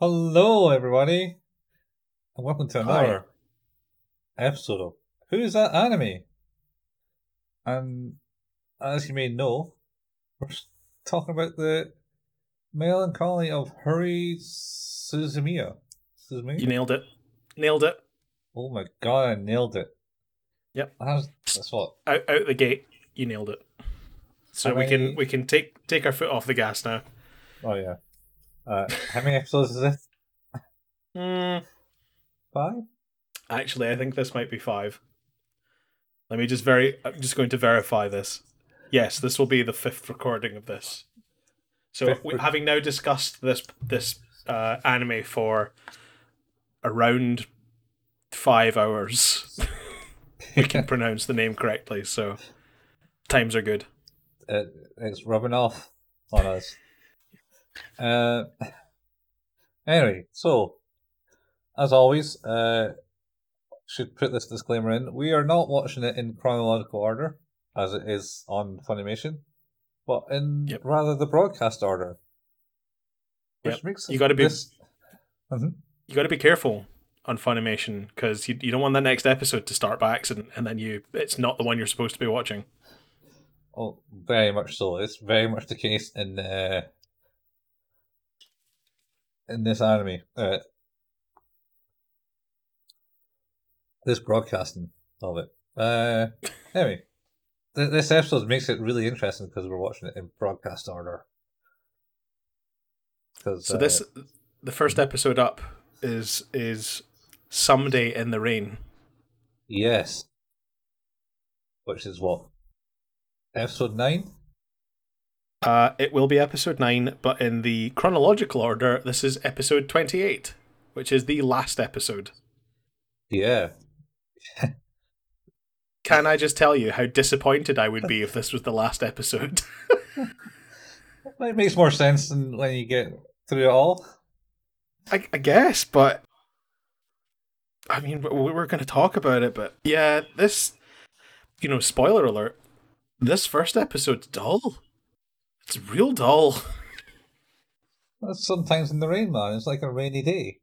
Hello, everybody, and welcome to another episode of Who's That Anime? And as you may know, we're talking about the melancholy of Haruhi Suzumiya. Suzumiya? You nailed it. Nailed it. Oh my god, I nailed it. Yep. That's, that's what. Out out the gate, you nailed it. So How we many- can we can take take our foot off the gas now. Oh, yeah. Uh, how many episodes is this? Mm, Five? actually, I think this might be five. Let me just very. I'm just going to verify this. Yes, this will be the fifth recording of this. So, we, having now discussed this this uh, anime for around five hours, we can pronounce the name correctly. So, times are good. it, it's rubbing off on us. Uh, anyway, so as always, uh, should put this disclaimer in: we are not watching it in chronological order as it is on Funimation, but in Yep. rather the broadcast order, which Yep. makes You gotta be- this- Mhm. you got to be careful on Funimation because you, you don't want the next episode to start by accident and then you it's not the one you're supposed to be watching. Oh, very much so. It's very much the case in uh, in this anime. Uh, this broadcasting of it. Uh, anyway, th- this episode makes it really interesting because we're watching it in broadcast order. So uh, this the first episode up is is someday in the rain. yes, which is what episode nine. Uh, it will be episode nine, but in the chronological order, this is episode twenty eight, which is the last episode. Yeah, Can I just tell you how disappointed I would be if this was the last episode? it makes more sense than when you get through it all. I, I guess, but I mean, we- we're going to talk about it, but yeah, this, you know, spoiler alert, this first episode's dull. It's real dull. That's sometimes in the rain, man. It's like a rainy day.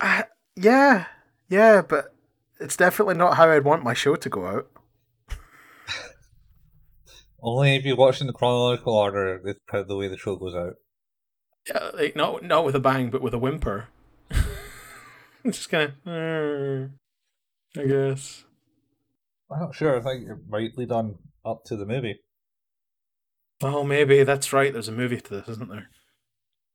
Uh, yeah, yeah, but it's definitely not how I'd want my show to go out. Only if you watch in the chronological order, the, the way the show goes out. Yeah, like not not with a bang, but with a whimper. Just kind of, I guess. I'm not sure. I think it might lead on up to the movie. Oh, maybe that's right. There's a movie to this, isn't there?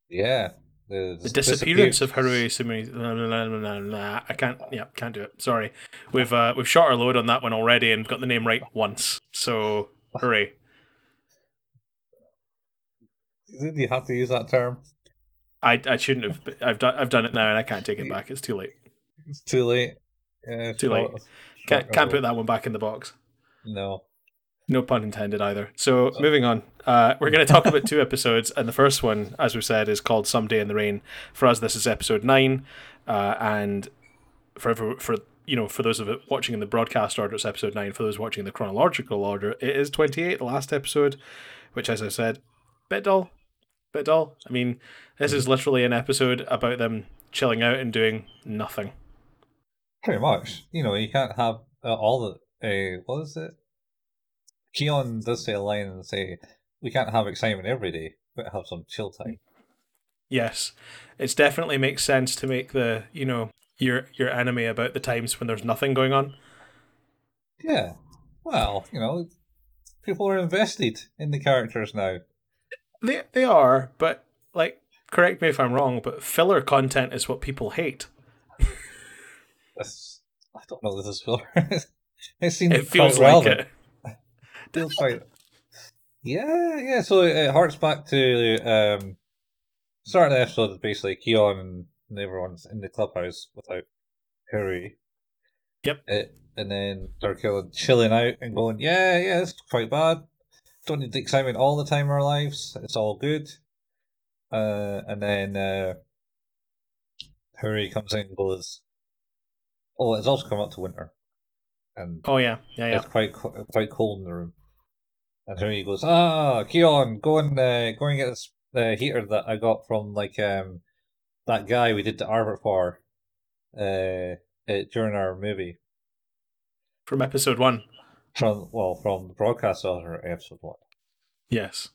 Yeah. The, The disappearance of Haruhi. Nah, nah, nah. I can't. Yeah, can't do it. Sorry. We've uh, we've shot our load on that one already and got the name right once. So hooray! Did you have to use that term? I I shouldn't have. but I've done I've done it now and I can't take it back. It's too late. It's too late. Yeah, Too late. Can't can't put that one back in the box. No. No pun intended either. So moving on, uh, we're going to talk about two episodes, and the first one, as we said, is called "Someday in the Rain." For us, this is episode nine, uh, and for for for you know for those of it watching in the broadcast order, it's episode nine. For those watching in the chronological order, it is twenty-eight, the last episode, which, as I said, bit dull, bit dull. I mean, this is literally an episode about them chilling out and doing nothing. Pretty much. You know, you can't have uh, all the. Uh, what is it? Kyon does say a line and say, we can't have excitement every day, but have some chill time. Yes, it's definitely makes sense to make the you know your your anime about the times when there's nothing going on. Yeah. Well, you know, people are invested in the characters now. They they are, but like correct me if I'm wrong, but filler content is what people hate. I don't know this is filler. it seems It feels like relevant. it. feels quite. Yeah, yeah. So it harks back to um, start of the episode is basically Kyon and everyone's in the clubhouse without Harry. Yep. It, and then they're chilling out and going, yeah, yeah, it's quite bad. Don't need the excitement all the time in our lives. It's all good. Uh, and then uh, Harry comes in and goes, oh, it's also come up to winter. And Oh yeah, yeah, yeah. it's quite quite cold in the room. And Harry goes, ah, Kyon, go and uh, go and get this uh, heater that I got from like um that guy we did the artwork for uh, uh, during our movie From episode one. from well from the broadcast author episode one. Yes.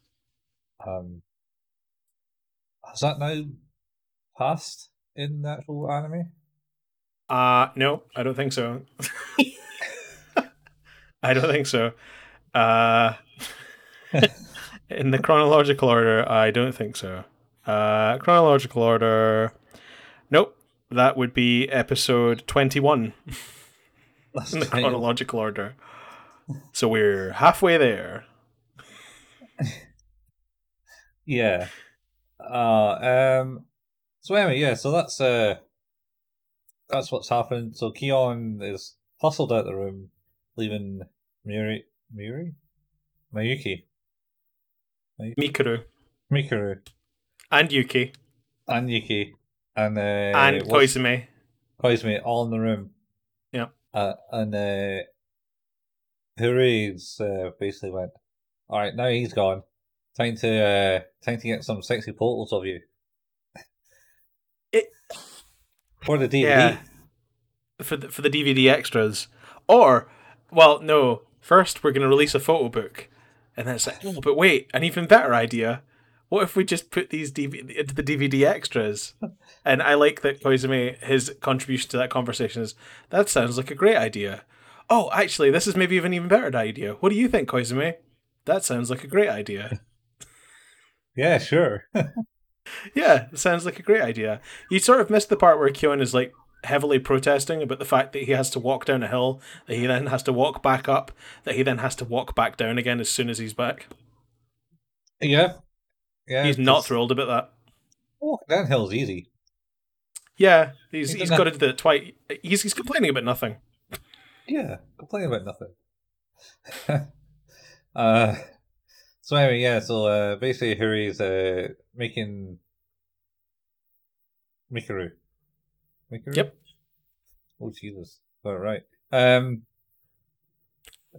Um, has that now passed in the actual anime? Uh no, I don't think so. I don't think so. Uh in the chronological order, I don't think so. Uh chronological order Nope. That would be episode 21 That's in the chronological order. So we're halfway there. Yeah. Uh, um. So anyway, yeah. So that's uh, that's what's happened. So Kyon is hustled out the room, leaving Miri, Miri, Mayuki, Mikuru Mikuru, and Yuki and Yuki, and uh, and Koizumi. Koizumi all in the room. Yeah. Uh, and uh, Hurry's uh, basically went. All right, now he's gone. Time to uh, time to get some sexy photos of you. It- for the DVD. Yeah. For the, for the DVD extras. Or, well, no. First, we're going to release a photo book. And then it's like, oh, but wait, an even better idea. What if we just put these DVD, into the DVD extras? And I like that Koizumi, his contribution to that conversation is, that sounds like a great idea. Oh, actually, this is maybe even even better idea. What do you think, Koizumi? That sounds like a great idea. Yeah, sure. Yeah, sounds like a great idea. You sort of missed the part where Kyon is like heavily protesting about the fact that he has to walk down a hill, that he then has to walk back up, that he then has to walk back down again as soon as he's back. yeah. Yeah. he's not thrilled about that. Walking downhill's easy. Yeah, he's He he's got to do it twice. He's he's complaining about nothing. Yeah, complaining about nothing. uh, so anyway, yeah. So uh, basically, Huri's uh, making Mikuru. Mikuru. Yep. Oh Jesus! All right. Um,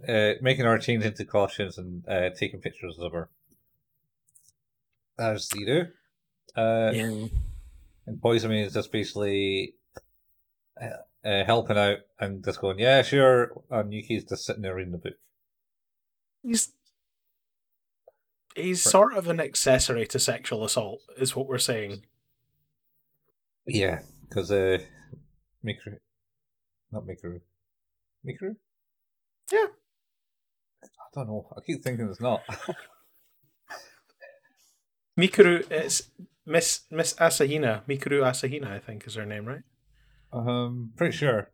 uh, making our change into costumes and uh, taking pictures of her. As you do. Uh, Yeah. and Poison is just basically uh, uh, helping out and just going, yeah, sure. And Yuki's just sitting there reading the book. He's he's sort of an accessory to sexual assault, is what we're saying. Yeah, because uh, Mikuru, not Mikuru, Mikuru. Yeah. I don't know. I keep thinking it's not. Mikuru, it's Miss Miss Asahina. Mikuru Asahina, I think, is her name, right? um, pretty sure.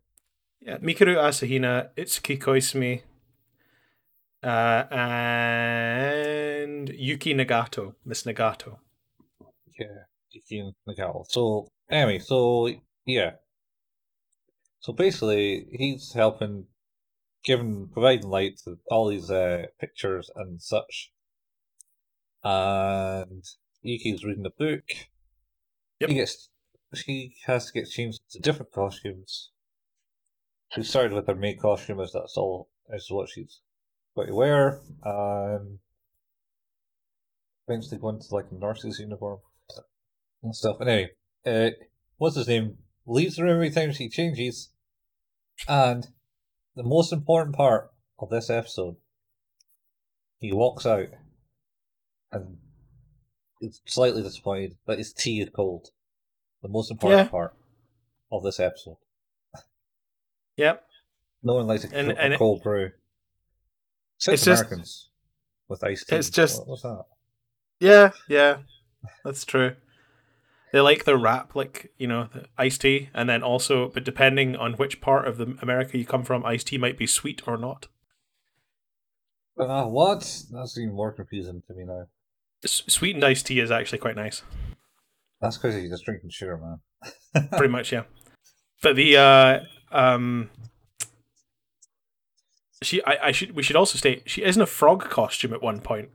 Yeah, Mikuru Asahina, Itsuki Koizumi, uh, and Yuki Nagato, Miss Nagato. Yeah, Yuki and Nagato. So anyway, so yeah. So basically, he's helping, giving, providing light to all these uh, pictures and such. And Yuki's reading the book. Yep. He gets, she has to get changed to different costumes. She started with her main costume, as that's all is what she's got to wear. Um, eventually going to like a nurse's uniform and stuff. And anyway, uh, what's his name? Leaves the room every time she changes. And the most important part of this episode, he walks out and is slightly disappointed that his tea is cold. The most important Yeah. part of this episode. Yep. No one likes a, And- a and it- cold brew. Except It's just- Americans with iced tea. it's just- What- what's that? Yeah, yeah, that's true. They like their rap, like you know, the iced tea, and then also, but depending on which part of the America you come from, iced tea might be sweet or not. Uh, what? That's even more confusing to me now. S- sweetened iced tea is actually quite nice. That's because you're just drinking sugar, man. Pretty much, yeah. But the uh, um, she, I, I should, we should also state she is in a frog costume at one point.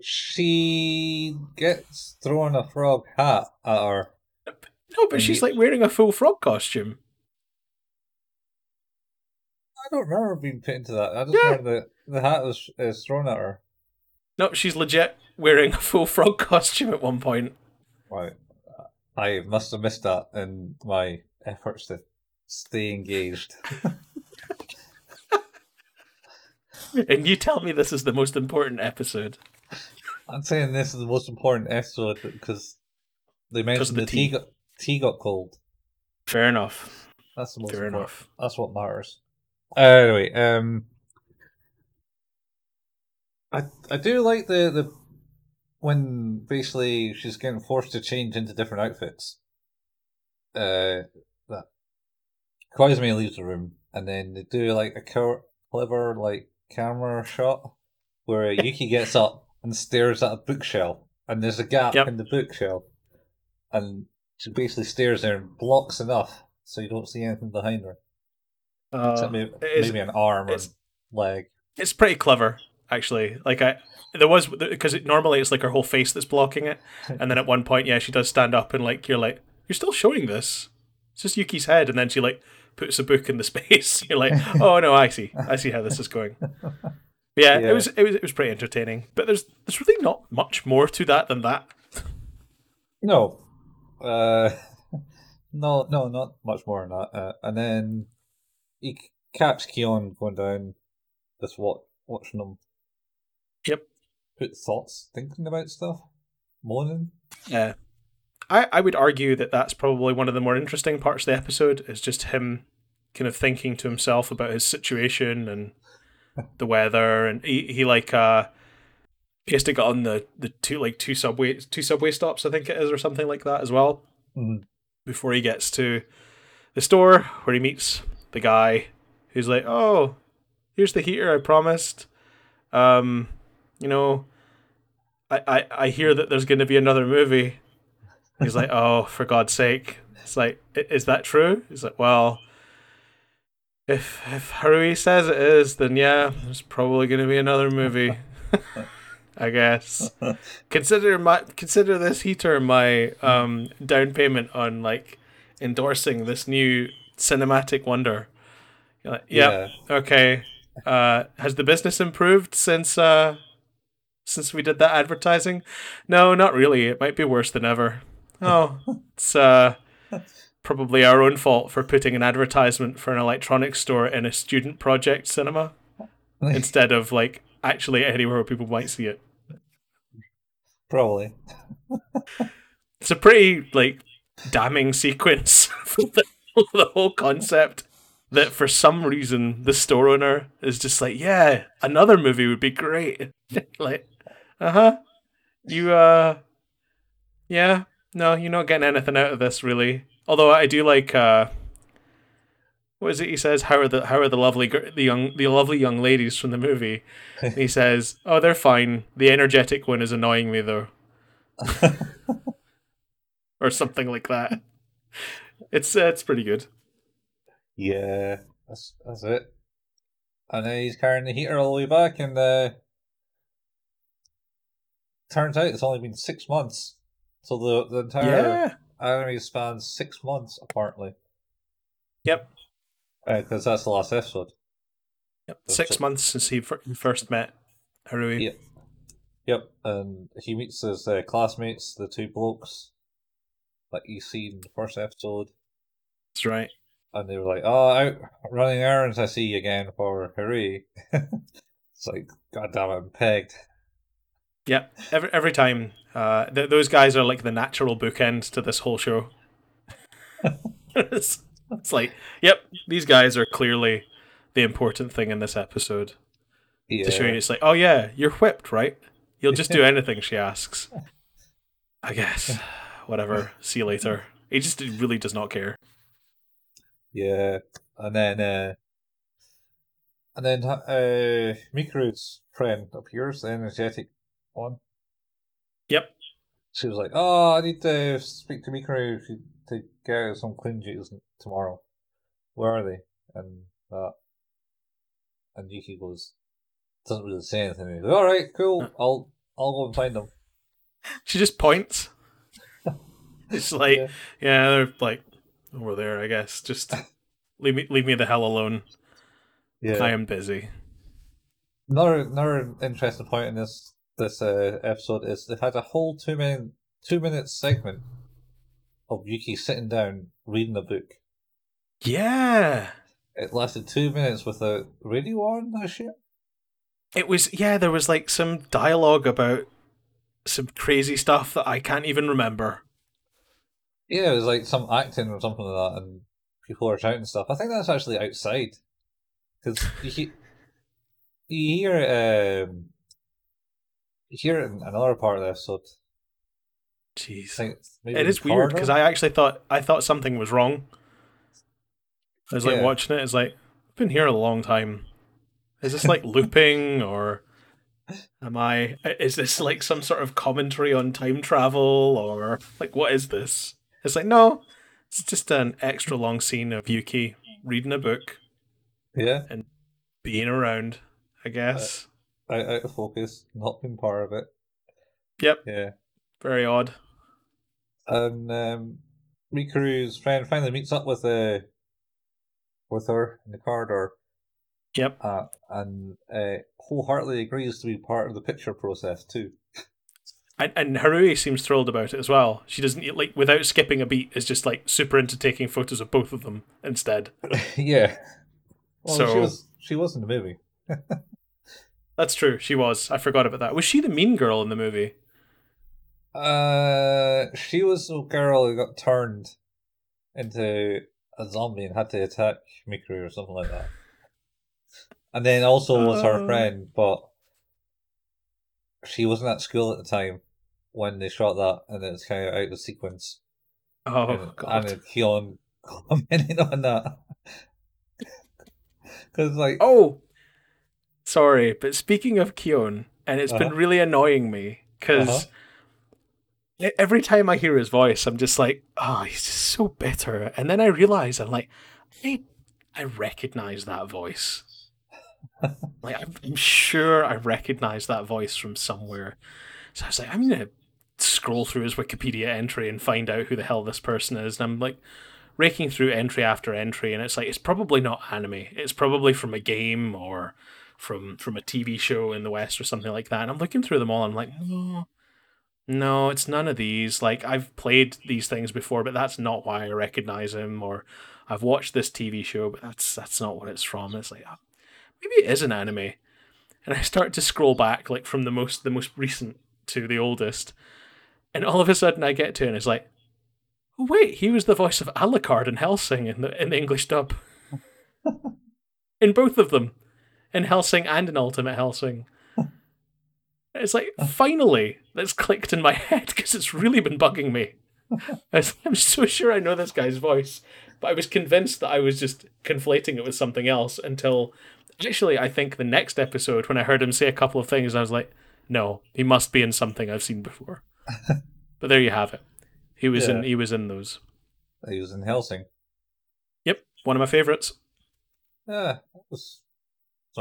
She gets thrown a frog hat at her. No, but she's like wearing a full frog costume. I don't remember being put into that. I just Yeah. remember the, the hat was is thrown at her. No, she's legit wearing a full frog costume at one point. Right. I must have missed that in my efforts to stay engaged. and you tell me this is the most important episode. I'm saying this is the most important episode because they mentioned the the, tea. tea. got, tea got cold. Fair enough. That's the most Fair important. enough. That's what matters. Anyway, um, I I do like the the when basically she's getting forced to change into different outfits. Uh, that Koizumi leaves the room, and then they do like a clever like camera shot where Yuki gets up and stares at a bookshelf, and there's a gap Yep. in the bookshelf, and she basically stares there and blocks enough so you don't see anything behind her. Uh, maybe, it is- maybe an arm or leg. it's pretty clever, actually. Like I, there was because it, normally it's like her whole face that's blocking it, and then at one point, yeah, she does stand up and like you're like, you're still showing this. It's just Yuki's head, and then she like puts a book in the space. You're like, oh no, I see, I see how this is going. Yeah, Yeah. it was it was it was pretty entertaining, but there's there's really not much more to that than that. No, uh, no, no, not much more than that. Uh, and then he c- catch Kyon going down, just what watching him. Yep. Put thoughts, thinking about stuff, moaning. Yeah. I, I would argue that that's probably one of the more interesting parts of the episode is just him kind of thinking to himself about his situation and the weather and he, he like uh he has to get on the, the two like two subway two subway stops I think it is or something like that as well Mhm. before he gets to the store where he meets the guy who's like oh here's the heater I promised um you know I, I, I hear that there's going to be another movie He's like, oh, for God's sake. It's like, is that true? He's like, well, if if Harui says it is, then yeah, there's probably going to be another movie. I guess. Consider my consider this heater my um down payment on like endorsing this new cinematic wonder. Like, yep, okay. Uh, has the business improved since uh since we did that advertising? No, not really. It might be worse than ever. Oh, it's uh probably our own fault for putting an advertisement for an electronics store in a student project cinema instead of like actually anywhere where people might see it. Probably. It's a pretty like damning sequence for the, the whole concept that for some reason the store owner is just like, yeah, another movie would be great. like, uh huh. You uh, yeah, no, you're not getting anything out of this really. Although I do like uh, what is it? He says, "How are the how are the lovely the young the lovely young ladies from the movie?" And he says, "Oh, they're fine. The energetic one is annoying me though." or something like that. It's uh, it's pretty good. Yeah, that's that's it. And then he's carrying the heater all the way back, and uh, turns out it's only been six months. So the the entire Yeah. Anime spans six months, apparently. Yep. Because that's the last episode. Yep. That's Six it. months since he fir- first met Harui. Yeah. Yep, and he meets his uh, classmates, the two blokes that you see in the first episode, That's right. and they were like, "Oh, out running errands. I see you again for Harry." it's like, God damn it, I'm pegged. Yep. Every every time, uh, th- those guys are like the natural bookend to this whole show. it's, it's like, yep, these guys are clearly the important thing in this episode. Yeah, To show you, it's like, oh yeah, you're whipped, right? You'll just do anything she asks. I guess. Whatever. See you later. He just really does not care. yeah, and then uh, and then uh, Mikuru's friend appears, the energetic one. Yep. She was like, "Oh, I need to speak to Mikuru to, to get out some clean duties tomorrow. Where are they?" And that, and Yuki goes, doesn't really say anything. He's like, "All right, cool. I'll I'll go and find them." She just points. It's like, Yeah. yeah, they're like over there, I guess. Just leave me leave me the hell alone. Yeah. I am busy. Another another interesting point in this this uh, episode is they had a whole two minute two minute segment of Yuki sitting down reading a book. Yeah. It lasted two minutes with a radio on, I assume. It was yeah, there was like some dialogue about some crazy stuff that I can't even remember. Yeah, it was like some acting or something like that, and people are shouting stuff. I think that's actually outside because you, he- you hear um, hear it in another part of the episode. Jeez. It is weird because. I actually thought I thought something was wrong. I was like Yeah. watching it. It's like I've been here a long time. Is this like looping or am I? Is this like some sort of commentary on time travel or like what is this? It's like no, it's just an extra long scene of Yuki reading a book, yeah, and being around. I guess. Uh, out, out of focus, not being part of it. Yep. Yeah, Very odd. and um, Mikuru's friend finally meets up with uh, with her in the corridor. Yep. uh, and uh, wholeheartedly agrees to be part of the picture process too. And, and Harui seems thrilled about it as well. She doesn't like without skipping a beat. Is just like super into taking photos of both of them instead. yeah. Well, she So- was she was in the movie. That's true. She was. I forgot about that. Was she the mean girl in the movie? Uh, she was the girl who got turned into a zombie and had to attack Mikuru or something like that. And then also was her Oh. friend, but she wasn't at school at the time when they shot that, and it was kind of out of sequence. Oh and, god. and Kyon commenting on that. Because, like, Oh, sorry. But speaking of Kyon, and it's been Uh-huh. really annoying me because every time I hear his voice, I'm just like, oh, he's just so bitter. And then I realize I'm like, I, I recognize that voice. like I'm, I'm sure I recognize that voice from somewhere. So I was like, I'm gonna scroll through his Wikipedia entry and find out who the hell this person is. And I'm like raking through entry after entry, and it's like it's probably not anime. It's probably from a game or from from a TV show in the West or something like that. And I'm looking through them all, I'm like, no, no, it's none of these. Like I've played these things before, but that's not why I recognize him. Or I've watched this TV show, but that's that's not what it's from. It's like oh, maybe it is an anime. And I start to scroll back, like from the most the most recent to the oldest, and all of a sudden I get to it and it's like, oh, wait, he was the voice of Alucard in Hellsing in the in the English dub. in both of them, in Hellsing and in Ultimate Hellsing. It's like finally that's clicked in my head because it's really been bugging me. I'm so sure I know this guy's voice, but I was convinced that I was just conflating it with something else until actually I think the next episode when I heard him say a couple of things, I was like, no, he must be in something I've seen before. but there you have it. He was in he was in those. he was in Hellsing. Yep, one of my favorites. Yeah, it was.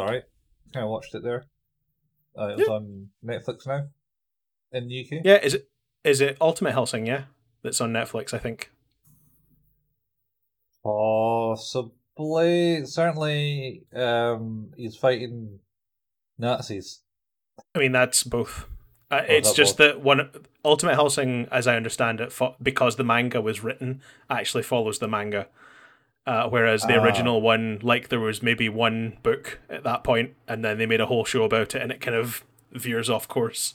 Sorry, kind of watched it there. Uh, it was Yeah. on Netflix now in the UK. Yeah, is it is it Ultimate Hellsing? Yeah, that's on Netflix. I think. Possibly, certainly, um, he's fighting Nazis. I mean, that's both. Uh, it's just both. that one Ultimate Hellsing, as I understand it, fo- because the manga was written, actually follows the manga. Uh, whereas the Ah. original one, like there was maybe one book at that point, and then they made a whole show about it, and it kind of veers off course.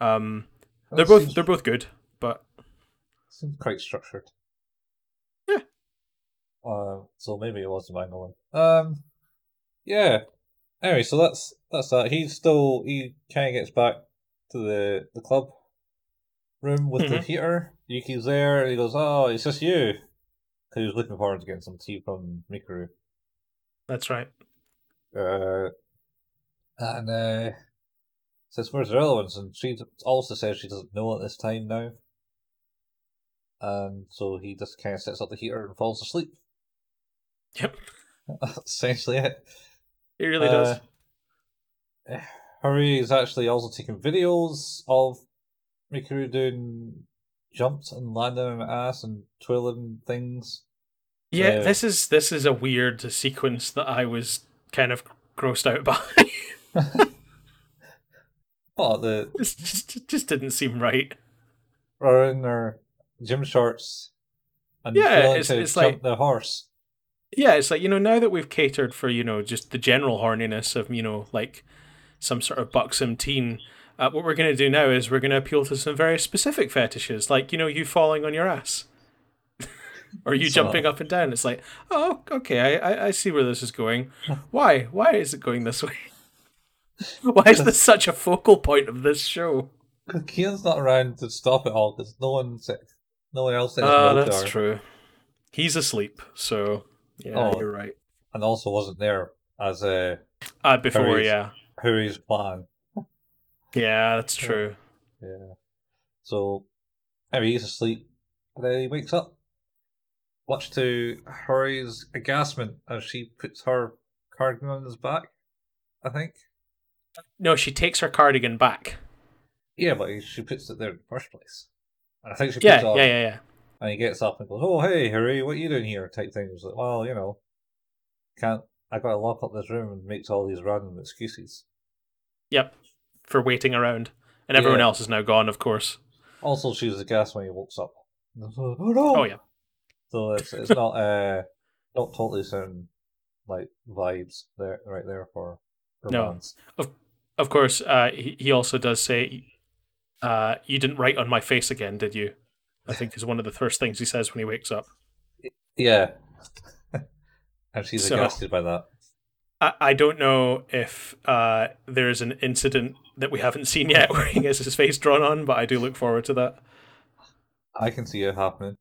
Um, they're both they're both good, but seems quite structured. Yeah. Uh, so maybe it was the manga one. Um, yeah. Anyway, so that's that's that. He's still he kind of gets back to the the club room with the Mhm. heater. Yuki's there. And he goes, "Oh, it's just you," he was looking forward to getting some tea from Mikuru. that's right. Uh, and uh, says, "Where's the other ones?" And she also says she doesn't know at this time now. And so he just kind of sets up the heater and falls asleep. Yep, That's essentially it. it really does. Uh, Hurry is actually also taking videos of Mikuru doing jumps and landing on her ass and twirling things. Yeah, uh, this is this is a weird sequence that I was kind of grossed out by. Oh, the it just, just didn't seem right. or in her gym shorts and Yeah, it's- it's like- the horse. Yeah, it's like, you know, now that we've catered for, you know, just the general horniness of, you know, like some sort of buxom teen, uh, what we're going to do now is we're going to appeal to some very specific fetishes, like, you know, you falling on your ass. or you So- jumping up and down. It's like, oh, okay, I, I, see where this is going. Why? Why is it going this way? Why is this such a focal point of this show? Keane's not around to stop it all because no one said, no one else says Oh, no that's true. He's asleep, so yeah, Oh. you're right. and also wasn't there as a Uh, before, Harry's- yeah. Harry's plan. Yeah, that's true. Yeah. So Harry is asleep, and then he wakes up, much to Harry's agastment as she puts her cardigan on his back. I think. No, she takes her cardigan back. Yeah, but she puts it there in the first place. And I think she puts Yeah, it on, yeah, yeah, yeah. and he gets up and goes, "Oh, hey, Harry, what are you doing here?" Type thing. He's like, "Well, you know, can't. I got to lock up this room and makes all these random excuses." Yep. For waiting around. And everyone Yeah. else is now gone, of course. Also, she was aghast when he wakes up. Oh no! Oh, yeah. So it's it's not uh not totally sound like vibes there right there for No. romance. Of course, uh, he, he also does say, uh, You didn't write on my face again, did you? I think is one of the first things he says when he wakes up. Yeah. and she's So- aghast by that. I, I don't know if uh, there's an incident that we haven't seen yet where he gets his face drawn on, but I do look forward to that. I can see it happening.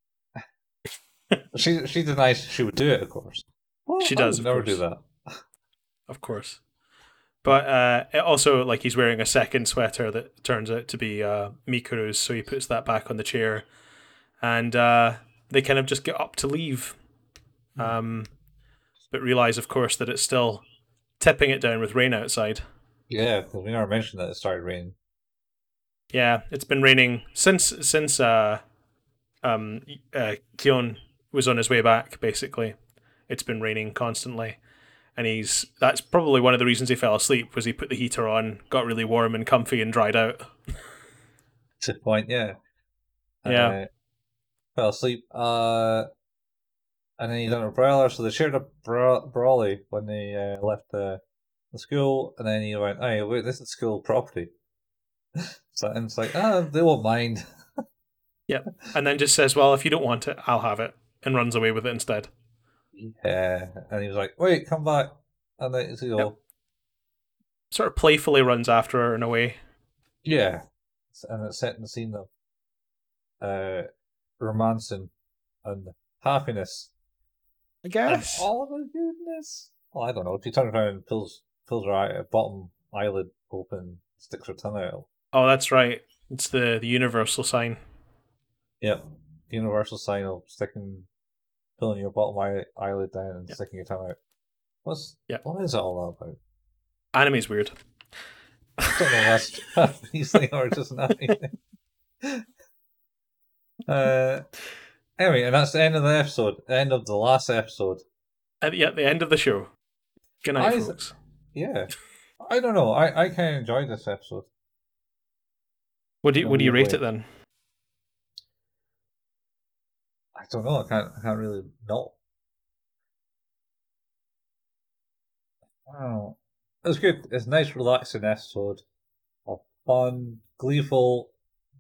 she she denies she would do it, of course. Well, She does, never do that. Of course. But uh, it also, like, he's wearing a second sweater that turns out to be uh, Mikuru's, so he puts that back on the chair. And uh, they kind of just get up to leave. Um, but realize, of course, that it's still tipping it down with rain outside. Yeah, because we never mentioned that it started raining. Yeah, it's been raining since since uh, um, uh, Kyon was on his way back. Basically, it's been raining constantly, and he's that's probably one of the reasons he fell asleep was he put the heater on, got really warm and comfy, and dried out. To the point, yeah. Yeah. Uh, fell asleep. Uh, and then he done a brawler, so they shared a bra- brawly when they uh, left the, the school, and then he went, "Hey, wait, this is school property." so and it's like, ah, they won't mind. Yeah, and then just says, "Well, if you don't want it, I'll have it," and runs away with it instead. Yeah, and he was like, "Wait, come back," and then it's, know, Yep. Sort of playfully runs after her in a way. yeah, and it's setting the scene of uh, romancing and happiness. I And guess. all of the goodness. Well, I don't know. If you turn around and pulls pulls her eye, bottom eyelid open, sticks her tongue out. Oh, that's right. It's the the universal sign. Yep. Universal sign of sticking, pulling your bottom eye, eyelid down and Yep. sticking your tongue out. What's Yep. what is it all about? Anime's weird. I don't know. That's Japanese thing or just not. anything. uh. Anyway, and that's the end of the episode. End of the last episode. At the, at the end of the show. Good night, I- folks. Yeah. I don't know. I I kind of enjoyed this episode. What do you, what do you rate it then? I don't know. I can't. I can't really know. Oh, it was good. It's a nice, relaxing episode of fun, gleeful,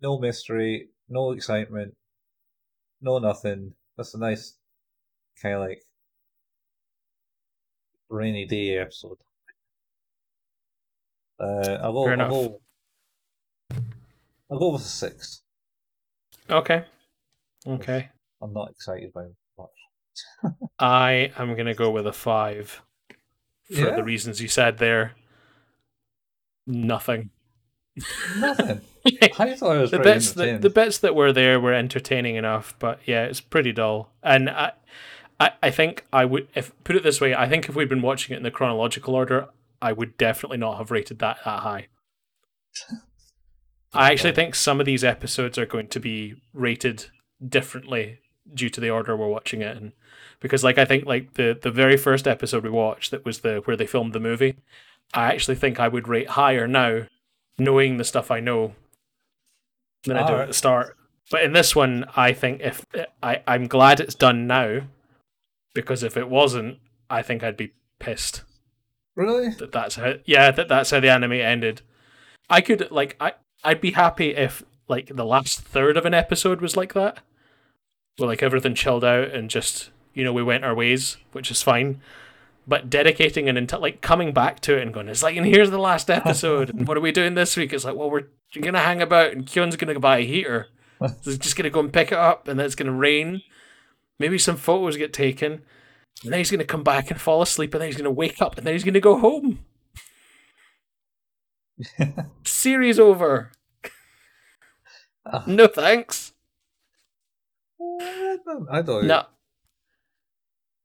no mystery, no excitement, no nothing. That's a nice kind of like rainy day episode. Uh, I'll go. Fair I'll enough. go. I'll go with a six. Okay. Okay. I'm not excited by much. I am going to go with a five for Yeah? the reasons you said there. Nothing. Nothing. I thought it was the bits that the bits that were there were entertaining enough, but yeah, it's pretty dull. And I, I, I think I would if put it this way, I think if we'd been watching it in the chronological order, I would definitely not have rated that that high. I actually think some of these episodes are going to be rated differently due to the order we're watching it in. Because like I think like the the very first episode we watched that was the where they filmed the movie, I actually think I would rate higher now, knowing the stuff I know than I do oh. at the start. But in this one, I think if I, I'm glad it's done now, because if it wasn't, I think I'd be pissed Really? that that's how. Yeah, that that's how the anime ended. I could like I I'd be happy if like the last third of an episode was like that, where like everything chilled out and just you know we went our ways, which is fine. But dedicating an entire like coming back to it and going, it's like, and here's the last episode, and what are we doing this week? It's like, well, we're gonna hang about, and Kyon's gonna buy a heater. So he's just gonna go and pick it up, and then it's gonna rain. Maybe some photos get taken, and then he's gonna come back and fall asleep, and then he's gonna wake up, and then he's gonna go home. Series over. Ah. No thanks. I don't. I don't No,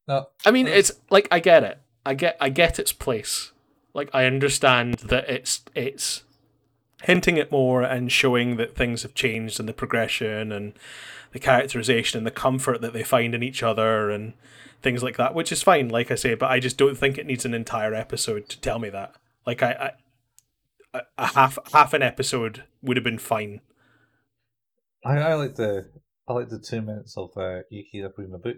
no. I mean it's like I get it. I get I get its place. Like I understand that it's it's hinting at more and showing that things have changed and the progression and the characterization and the comfort that they find in each other and things like that, which is fine, like I say, but I just don't think it needs an entire episode to tell me that. Like I, I a- half half an episode would have been fine. I, I like the I like the two minutes of uh, Yuki reading the book.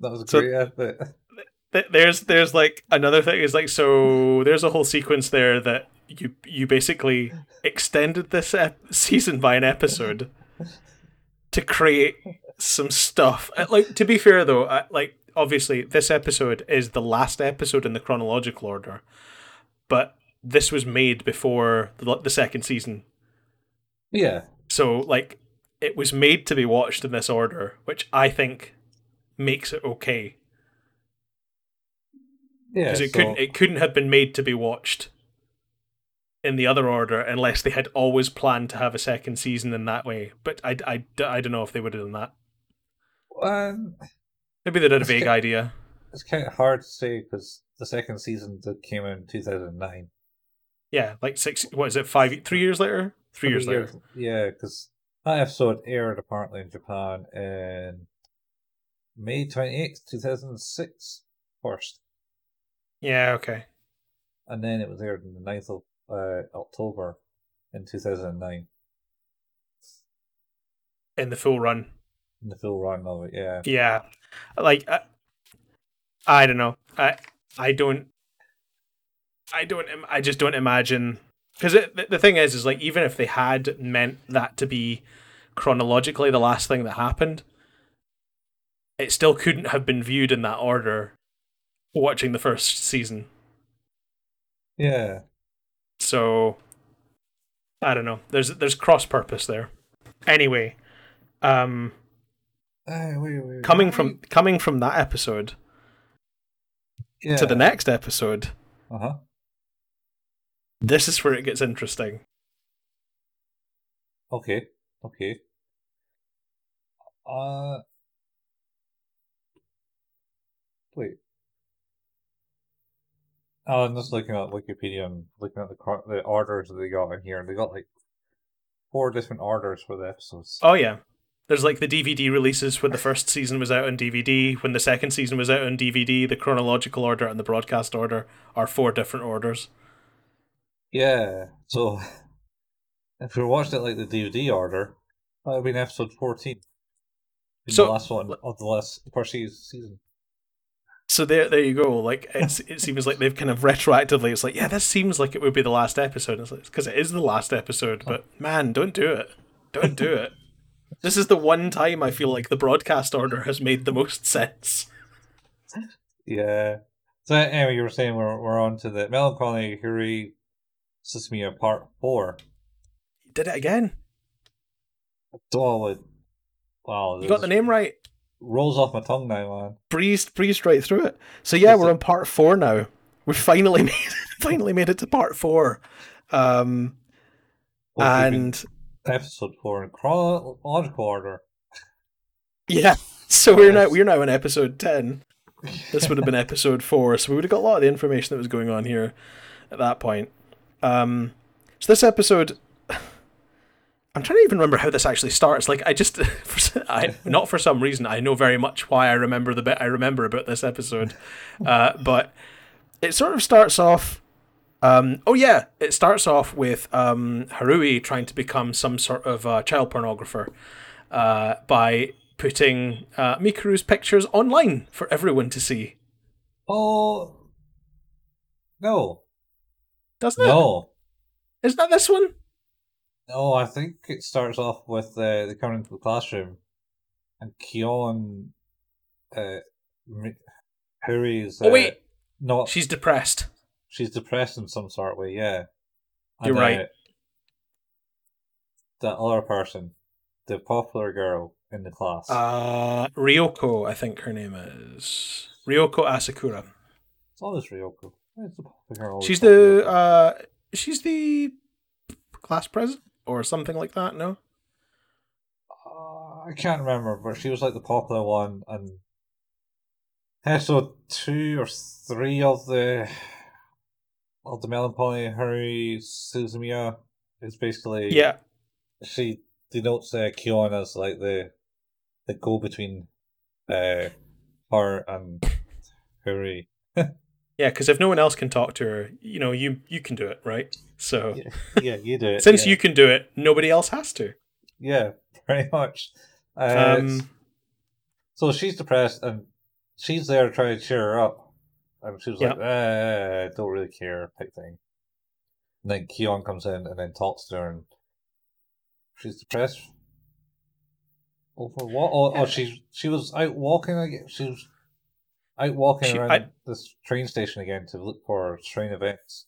That was a So- great effort. Th- there's there's like another thing is like so there's a whole sequence there that you you basically extended this ep- season by an episode to create some stuff. Uh, like to be fair though uh, like obviously this episode is the last episode in the chronological order but this was made before the, the second season. Yeah, so like it was made to be watched in this order which i think makes it okay. Yeah. because it so- couldn't it couldn't have been made to be watched in the other order unless they had always planned to have a second season in that way. But I, I, I don't know if they would have done that. Um, Maybe they had a vague ki- idea. it's kind of hard to say because the second season did came in two thousand nine. Yeah, like six. What is it? Five, three years later. Three years later. Yeah, because that episode aired apparently in Japan in May twenty eighth, two thousand six, first, Yeah. Okay. and then it was aired on the 9th of uh, October in two thousand nine In the full run. in the full run of it. Yeah, Yeah. Like I, I don't know. I I don't. I don't. I just don't imagine because the, the thing is, is like even if they had meant that to be chronologically the last thing that happened, it still couldn't have been viewed in that order. Watching the first season, yeah. So I don't know. There's there's cross purpose there. Anyway, um, Uh, wait, wait, coming from coming from that episode yeah. to the next episode, Uh huh. this is where it gets interesting. Okay. Okay. Uh. Wait. Oh, I'm just looking at Wikipedia and looking at the the orders that they got in here, and they got like four different orders for the episodes. Oh yeah. There's like the DVD releases when the first season was out on DVD, when the second season was out on DVD, the chronological order and the broadcast order are four different orders. Yeah. So, if we watched it like the DVD order, that would have been episode fourteen. So- the last one of the last first season. So there there you go. Like it's, it seems like they've kind of retroactively it's like, yeah, this seems like it would be the last episode. It's like because it is the last episode, but man, don't do it. Don't do it. This is the one time I feel like the broadcast order has made the most sense. Yeah. So anyway, you were saying we're we're on to the Melancholy Haruhi Suzumiya Part Four. Did it again. Oh, it, wow! You got the name right. Rolls off my tongue now, man. breezed breezed right through it. So yeah, Is we're it- on part four now. We finally made finally made it to part four. Um, Well, and episode four in chronological order. yeah, so we're now we're now in episode ten. This would have been episode four, so we would have got a lot of the information that was going on here at that point. Um, so this episode, I'm trying to even remember how this actually starts. Like I just, I not for some reason I know very much why I remember the bit I remember about this episode, uh, but it sort of starts off Um, oh yeah, it starts off with um, Harui trying to become some sort of uh, child pornographer uh, by putting uh, Mikuru's pictures online for everyone to see. Oh no, Doesn't it? no, Isn't that this one? No! I think it starts off with uh, they come into the classroom, and Kyon, uh, Mi- Haruhi's. Uh, Oh wait, not she's depressed. she's depressed in some sort of way. Yeah, You're right. uh, that other person, the popular girl in the class. Uh, Ryoko, I think her name is Ryoko Asakura. it's always Ryoko. Is the popular girl She's popular? the uh, she's the class president or something like that. No, Uh, I can't remember, but she was like the popular one, and so two or three of the of the melancholy Haruhi Suzumiya is basically yeah, she denotes uh, Kyon as like the the go between uh her and Haruhi. yeah. Because if no one else can talk to her, you know, you you can do it, right? So Yeah, yeah, you do it. since yeah. you can do it, nobody else has to. yeah, pretty much. Uh, Um, So she's depressed and she's there trying to cheer her up. And she was like, eh, don't really care, type thing. And then Kyon comes in and then talks to her and she's depressed. Over what? Oh, Yeah. oh she she was out walking again. She was out walking She- around I- this train station again to look for train events.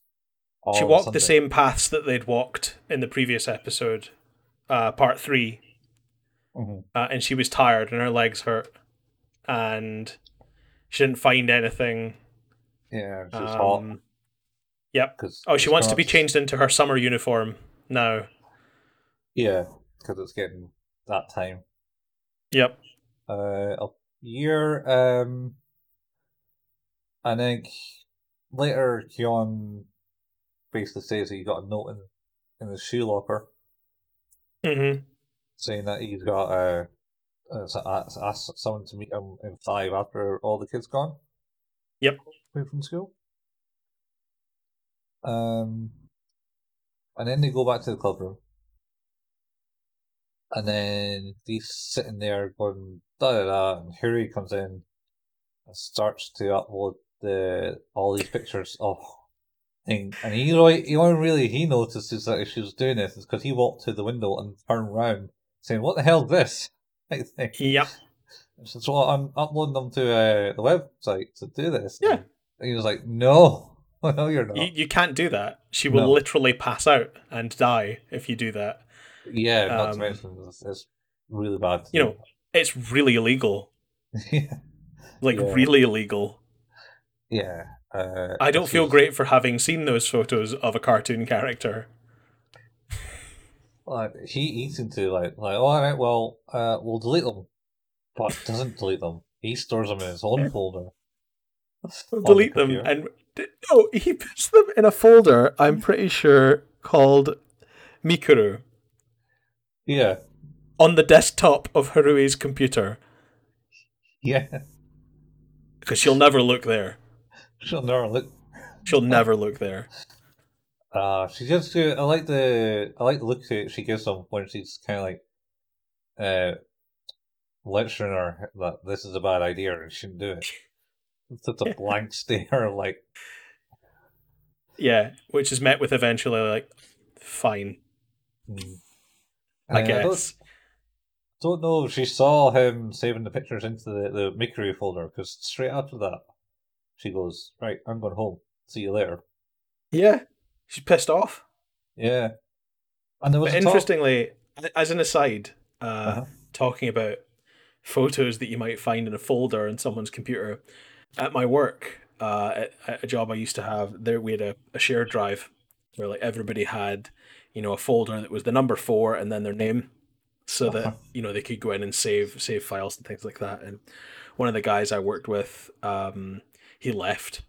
she walked the same paths that they'd walked in the previous episode, uh, part three, Mhm. uh, and she was tired and her legs hurt, and she didn't find anything. Yeah, she was hot. Um, yep. Oh, she wants to be changed into her summer uniform now. Yeah, because it's getting that time. Yep. uh, a year. Um, and think later, Kyon basically says that he got a note in, in his shoe locker hmm saying that he's got uh, uh, asked someone to meet him in five after all the kids gone. Yep. Away from school. Um, and then they go back to the club room. And then he's sitting there going da da da, and Haruhi comes in and starts to upload the all these pictures of thing. And he he only really he notices that she was doing this is because he walked to the window and turned around, saying, "What the hell is this?" Type thing. Yep. She I'm uploading them to uh, the website to do this." Yeah. And he was like, "No, no, you're not." You, you can't do that. She will No. literally pass out and die if you do that. Yeah, not Um, to mention it's, it's really bad. You know, it's really illegal. yeah, Like, Yeah. really illegal. Yeah. Uh, I don't feel great for having seen those photos of a cartoon character. Like he he's into like like all right, well, uh, we'll delete them, but doesn't delete them. He stores them in his own folder. the delete them and no he puts them in a folder i'm pretty sure called mikuru Yeah, on the desktop of Haruhi's computer yeah. because she'll never look there She'll never look. she'll never look there Uh, she just. Uh, I like the. I like the look that she gives them when she's kind of like, uh, lecturing her that this is a bad idea and she shouldn't do it. It's just a blank stare, like yeah which is met with eventually like fine hmm. i Uh, don't- guess Don't know if she saw him saving the pictures into the, the Mikuru folder because straight after that, she goes, Right, I'm going home. See you later. yeah she's pissed off Yeah. And there was a talk- interestingly as an aside uh, Uh-huh. talking about photos that you might find in a folder in someone's computer at my work uh, at, at a job i used to have there we had a, a shared drive where like everybody had you know a folder that was the number four and then their name so that Uh-huh. you know they could go in and save save files and things like that and one of the guys i worked with um he left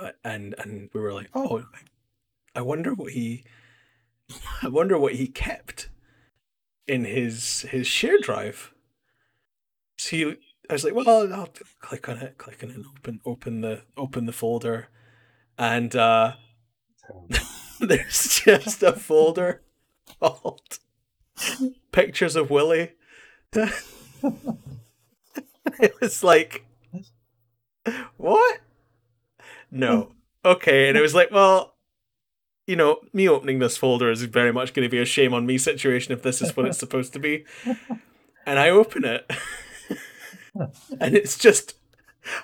uh, and and we were like oh i wonder what he i wonder what he kept in his his share drive. So he, I was like, well, I'll click on it, click on it, open open the open the folder, and uh, There's just a folder called Pictures of Willie. it was like, what? No. Okay. And it was like, well, you know, me opening this folder is very much going to be a shame on me situation if this is what it's supposed to be. And I open it, and it's just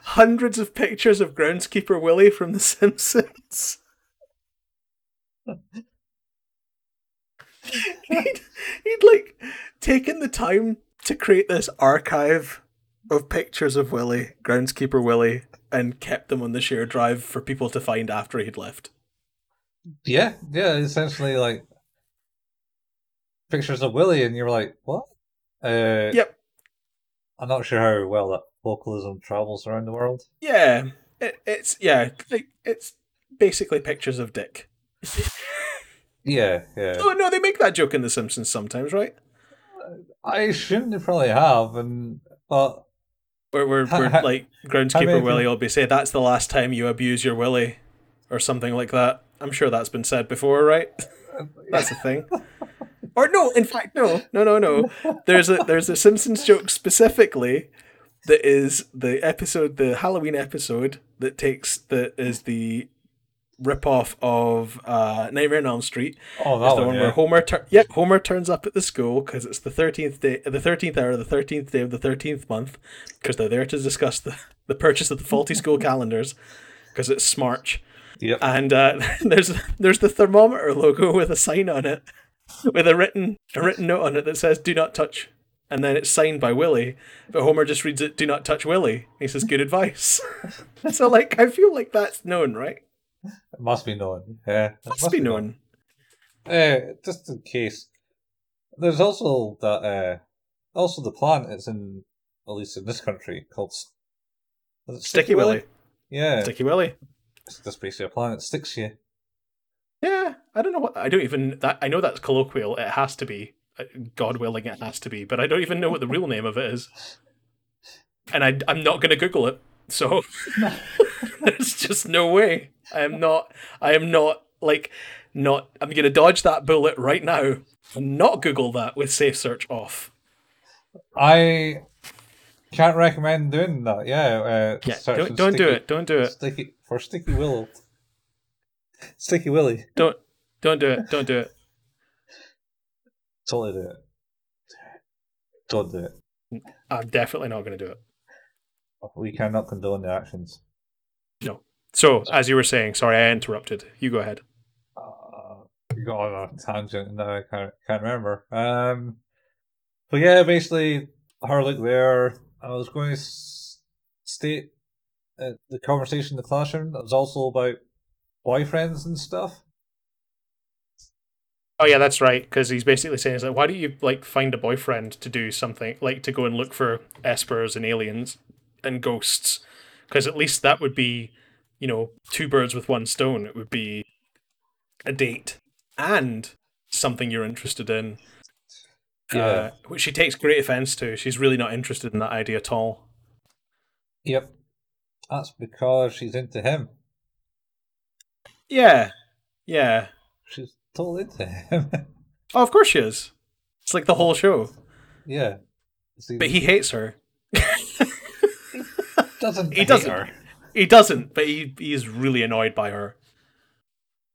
hundreds of pictures of groundskeeper Willie from The Simpsons. he'd, he'd like taken the time to create this archive of pictures of Willie, groundskeeper Willie, and kept them on the shared drive for people to find after he'd left. Yeah, yeah, essentially like pictures of Willie, and you're like, what? Uh, Yep. I'm not sure how well that vocalism travels around the world. Yeah, it, it's yeah, it's basically pictures of Dick. Yeah, yeah. Oh no, they make that joke in The Simpsons sometimes, right? I assume they probably have, and but Where where ha- like groundskeeper Willie will be say that's the last time you abuse your Willie, or something like that. I'm sure that's been said before, right? That's a thing. Or no, in fact, no, no, no, no. There's a there's a Simpsons joke specifically that is the episode, the Halloween episode that takes that is the rip off of uh, Nightmare on Elm Street. oh, It's that the one, one yeah. where Homer, tur- yeah, Homer turns up at the school because it's the thirteenth day, the thirteenth hour, the thirteenth day of the thirteenth month, because they're there to discuss the, the purchase of the faulty school calendars, because it's Smarch, Yep. and uh, there's there's the thermometer logo with a sign on it, with a written a written note on it that says "Do not touch," and then it's signed by Willie, but Homer just reads it "Do not touch Willie." He says, "Good advice." so like, I feel like that's known, right? It must be known. Yeah, it Must, be known. Uh, just in case. There's also that. Uh, also the plant is in at least in this country called S- is it Sticky Willie. Yeah, Sticky Willy. it's just basically a plant that sticks you. Yeah, I don't know what I don't even that I know that's colloquial. It has to be. Uh, God willing, it has to be. But I don't even know what the real name of it is, and I I'm not going to Google it. So there's just no way. I am not. I am not like not. I'm going to dodge that bullet right now and not Google that with safe search off. I can't recommend doing that. Yeah, uh, Yeah, don't don't do it. Don't do it. Sticky for Sticky Willow. Sticky Willie. Don't don't do it. Don't do it. Totally do it. Don't do it. I'm definitely not going to do it. We cannot condone the actions. So, as you were saying, sorry, I interrupted. You go ahead. Uh, got on a tangent now. I can't can't remember. Um, but yeah, basically, her look there. I was going to state uh, the conversation in the classroom. That was also about boyfriends and stuff. Oh yeah, that's right. Because he's basically saying, "Is like, why don't you like find a boyfriend to do something like to go and look for espers and aliens and ghosts? Because at least that would be, you know, two birds with one stone. It would be a date and something you're interested in." Yeah. Uh, which she takes great offense to. She's really not interested in that idea at all. Yep, that's because she's into him. Yeah, yeah. She's totally into him. Oh, of course she is. It's like the whole show. yeah. See, But he hates her. doesn't. he doesn't. her He doesn't, but he he's really annoyed by her.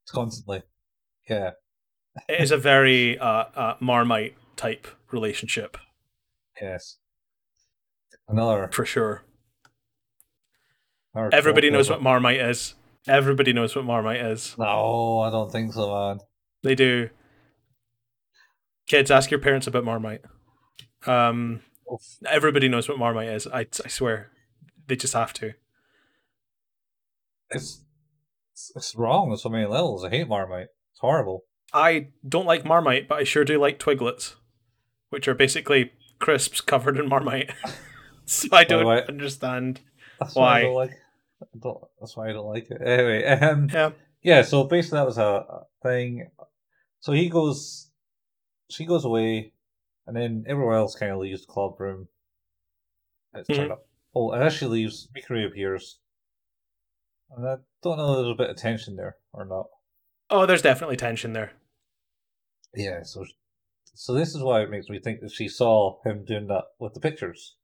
constantly. Yeah. It is a very uh, uh, Marmite type relationship Yes. Another. for sure. another Everybody knows what Marmite is. Everybody knows what Marmite is. No, I don't think so, man. They do. Kids, ask your parents about Marmite. Um, Oof. everybody knows what Marmite is. I, I swear, they just have to. It's it's, wrong on so many levels. I hate Marmite. It's horrible. I don't like Marmite, but I sure do like Twiglets, which are basically crisps covered in Marmite. so I don't why- understand. That's why, I Why? don't like. I don't, that's why I don't like it. Anyway, um, Yeah. yeah. So basically, that was a thing. So he goes, she goes away, and then everyone else kind of leaves the club room. It's turned Mhm. up. Oh, and as she leaves, Mikuru appears. And I don't know if there's a bit of tension there or not. Oh, there's definitely tension there. Yeah, so so this is why it makes me think that she saw him doing that with the pictures.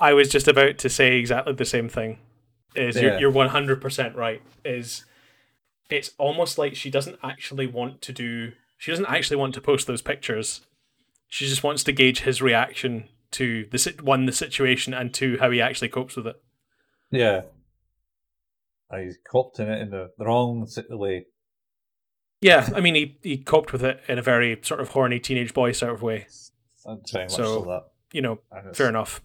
I was just about to say exactly the same thing. Is Yeah. you're one hundred percent right. Is it's almost like she doesn't actually want to do. She doesn't actually want to post those pictures. She just wants to gauge his reaction to the sit- one the situation and two how he actually copes with it. Yeah. He's coped in it in the, wrong way. Yeah, I mean he he coped with it in a very sort of horny teenage boy sort of way. Very much So- that. You know, fair enough.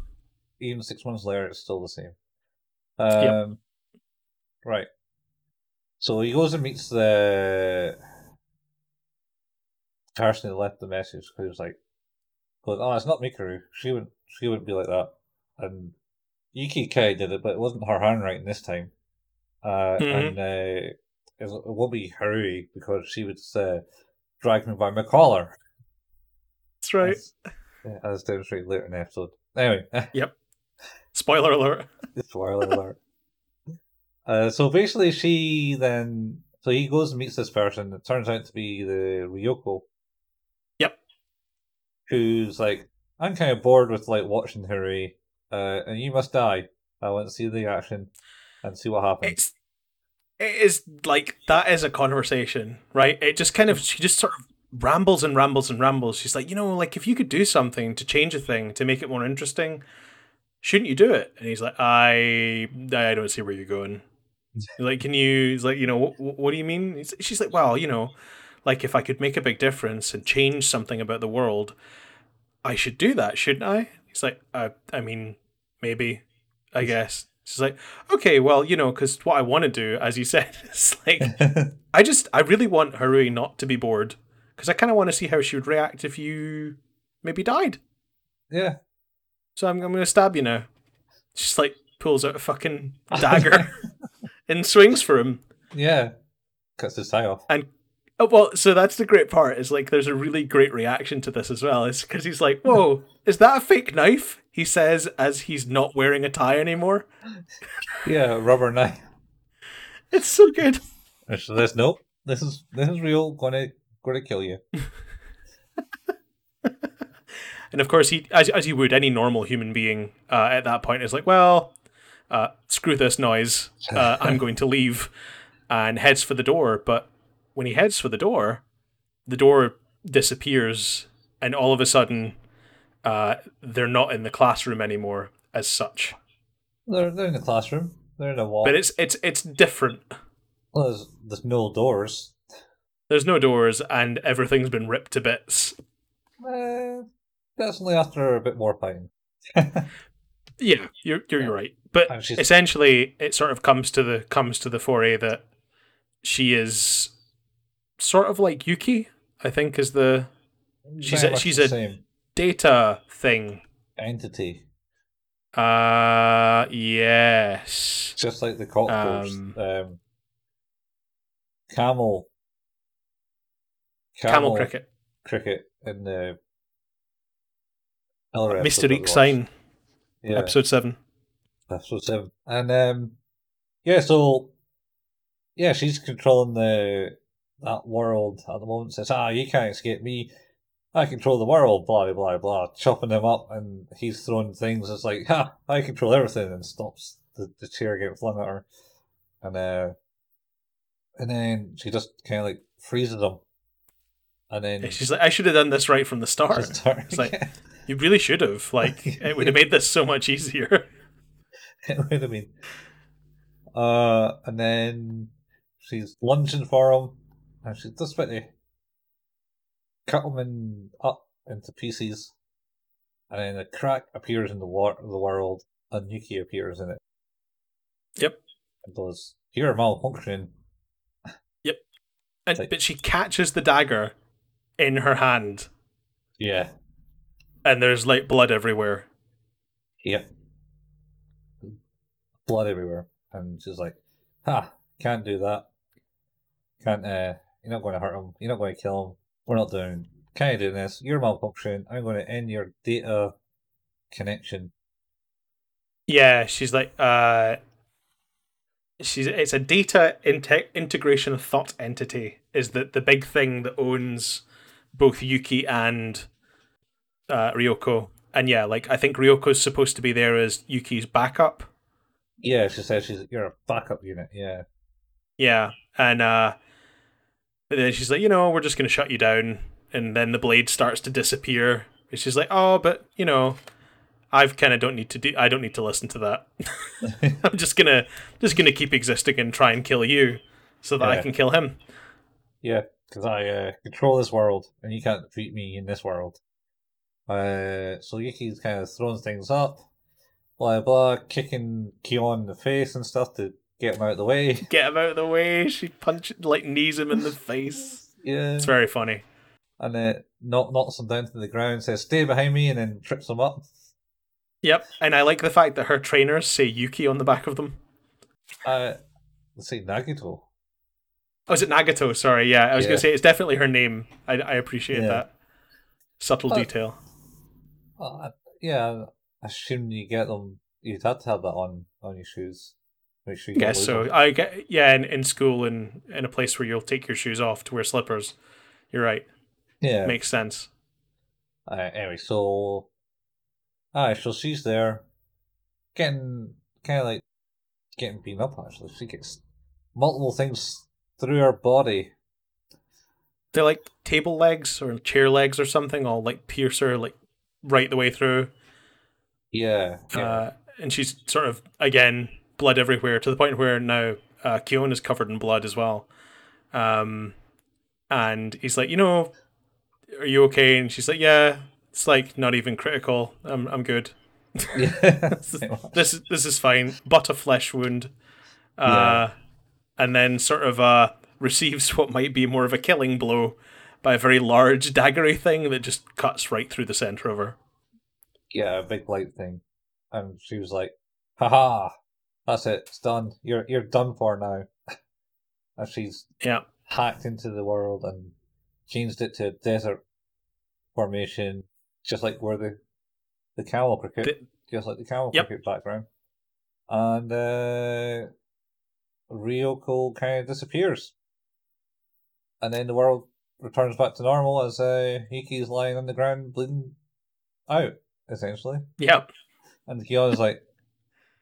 Even six months later, it's still the same. Um, Right. So he goes and meets the person who left the message because he was like, goes, "Oh, it's not Mikuru. She wouldn't. She wouldn't be like that." And Yuki Kai did it, but it wasn't her handwriting this time. Uh, Mhm. And uh, it, won't be Haruhi because she would uh, drag me by my collar. That's right. As, as demonstrated later in the episode. Anyway, yep. Spoiler alert. spoiler alert. Uh, so basically, she then so he goes and meets this person. It turns out to be the Ryoko. Yep. Who's like, I'm kind of bored with like watching Haruhi, uh, and you must die. I want to see the action and see what happens. It's it is like that is a conversation, right? It just kind of she just sort of rambles and rambles and rambles. She's like, you know, like if you could do something to change a thing to make it more interesting, shouldn't you do it? And he's like, I I don't see where you're going. Like, can you? He's like, you know, what, what do you mean? He's, she's like, well, you know, like if I could make a big difference and change something about the world, I should do that, shouldn't I? He's like, I I mean, maybe, I guess. She's like, okay, well, you know, because what I want to do, as you said, is like, I just, I really want Haruhi not to be bored because I kind of want to see how she would react if you maybe died. yeah. So I'm, I'm going to stab you now. She's like, pulls out a fucking dagger and swings for him. yeah. Cuts his tie off. Oh, well, so that's the great part. Is like there's a really great reaction to this as well. Is because he's like, "Whoa, is that a fake knife?" He says as he's not wearing a tie anymore. Yeah, rubber knife. It's so good. So this, nope. This is this is real. Gonna gonna kill you. And of course, he as as you would any normal human being uh, at that point is like, "Well, uh, screw this noise. Uh, I'm going to leave," and heads for the door. But when he heads for the door, the door disappears, and all of a sudden, uh, they're not in the classroom anymore as such. They're they're in the classroom. They're in a wall. But it's it's it's different. Well, there's, there's no doors. There's no doors, and everything's been ripped to bits. Uh, that's only after a bit more fighting. Yeah, you're you're Yeah. right. But essentially, it sort of comes to the comes to the foray that she is sort of like Yuki. I think is the She's Very a- she's the a- same data thing. entity, Uh, yes. just like the cocktails. Um, Um, camel, Camel, cricket, cricket in the Mysterique Sign, Yeah, episode seven. episode seven, and um, yeah, so yeah, she's controlling the that world at the moment. Says, ah, you can't escape me. I control the world. Blah blah blah. Chopping them up, and he's throwing things. It's like, ha, I control everything, and stops the, the chair getting flung at her, and uh, and then she just kind of like freezes them, and then She's like, I should have done this right from the start- It's like- You really should have. Like, it would have made this so much easier. it would have been. Uh, and then she's lunging for him, and she's just about to cut them in, up into pieces. And then a crack appears in the war- the world, and Yuki appears in it. Yep. And goes, "You're malfunctioning." And, Like- but she catches the dagger in her hand, Yeah. and there's like blood everywhere. Yep. Blood everywhere, and she's like, "Ha! Can't do that. Can't. Uh, you're not going to hurt him. You're not going to kill him. We're not doing. Can't do this. You're malfunctioning. I'm going to end your data connection." Yeah, she's like, uh, she's it's a data inte- integration thought entity is the the big thing that owns both Yuki and uh, Ryoko. And yeah, like I think Ryoko's supposed to be there as Yuki's backup. Yeah, she says she's you're a backup unit. Yeah. Yeah, and uh, then she's like, you know, we're just gonna shut you down, and then the blade starts to disappear. And she's like, oh, but you know, I've kind of don't need to do. I don't need to listen to that. I'm just gonna just gonna keep existing and try and kill you, so that I can kill him. Yeah, because I uh, control this world, and you can't defeat me in this world. Uh, so Yuki's kind of throwing things up, blah blah, kicking Kyon in the face and stuff to get him out of the way. Get him out of the way. She punches like knees him in the face. Yeah, It's very funny. and then knock, knocks him down to the ground, says "Stay behind me," and then trips him up. Yep, and I like the fact that her trainers say Yuki on the back of them. Uh, let's say Nagito. Oh, is it Nagato? Sorry, yeah, I was Yeah. gonna say it's definitely her name. I, I appreciate Yeah. that subtle But- detail. Uh, yeah, I assume you get them. You'd have to have that on on your shoes. Make sure you Guess so. I get yeah, in, in school and in a place where you'll take your shoes off to wear slippers. You're right. Yeah. Makes sense. Uh, anyway, so ah, so she's there, getting kind of like getting beaten up. Actually, she gets multiple things through her body. They're like table legs or chair legs or something, all like pierce her like right the way through. Yeah, yeah, Uh, and she's sort of again blood everywhere to the point where now uh, Kyon is covered in blood as well. Um, and he's like, you know, are you okay? And she's like, yeah. It's like not even critical. I'm I'm good. yeah. This is this is fine. But a flesh wound. Uh, and then sort of uh receives what might be more of a killing blow by a very large daggery thing that just cuts right through the center of her. yeah, a big light thing, and she was like, "Haha, that's it. It's done. You're you're done for now." and she's Yeah. hacked into the world and changed it to a desert formation, just like where the the camel cricket, The- just like the camel Yep. cricket background, and uh, Ryoko kind of disappears, and then the world returns back to normal as uh, Yuki's lying on the ground bleeding out, essentially, Yep. and Kyona's like.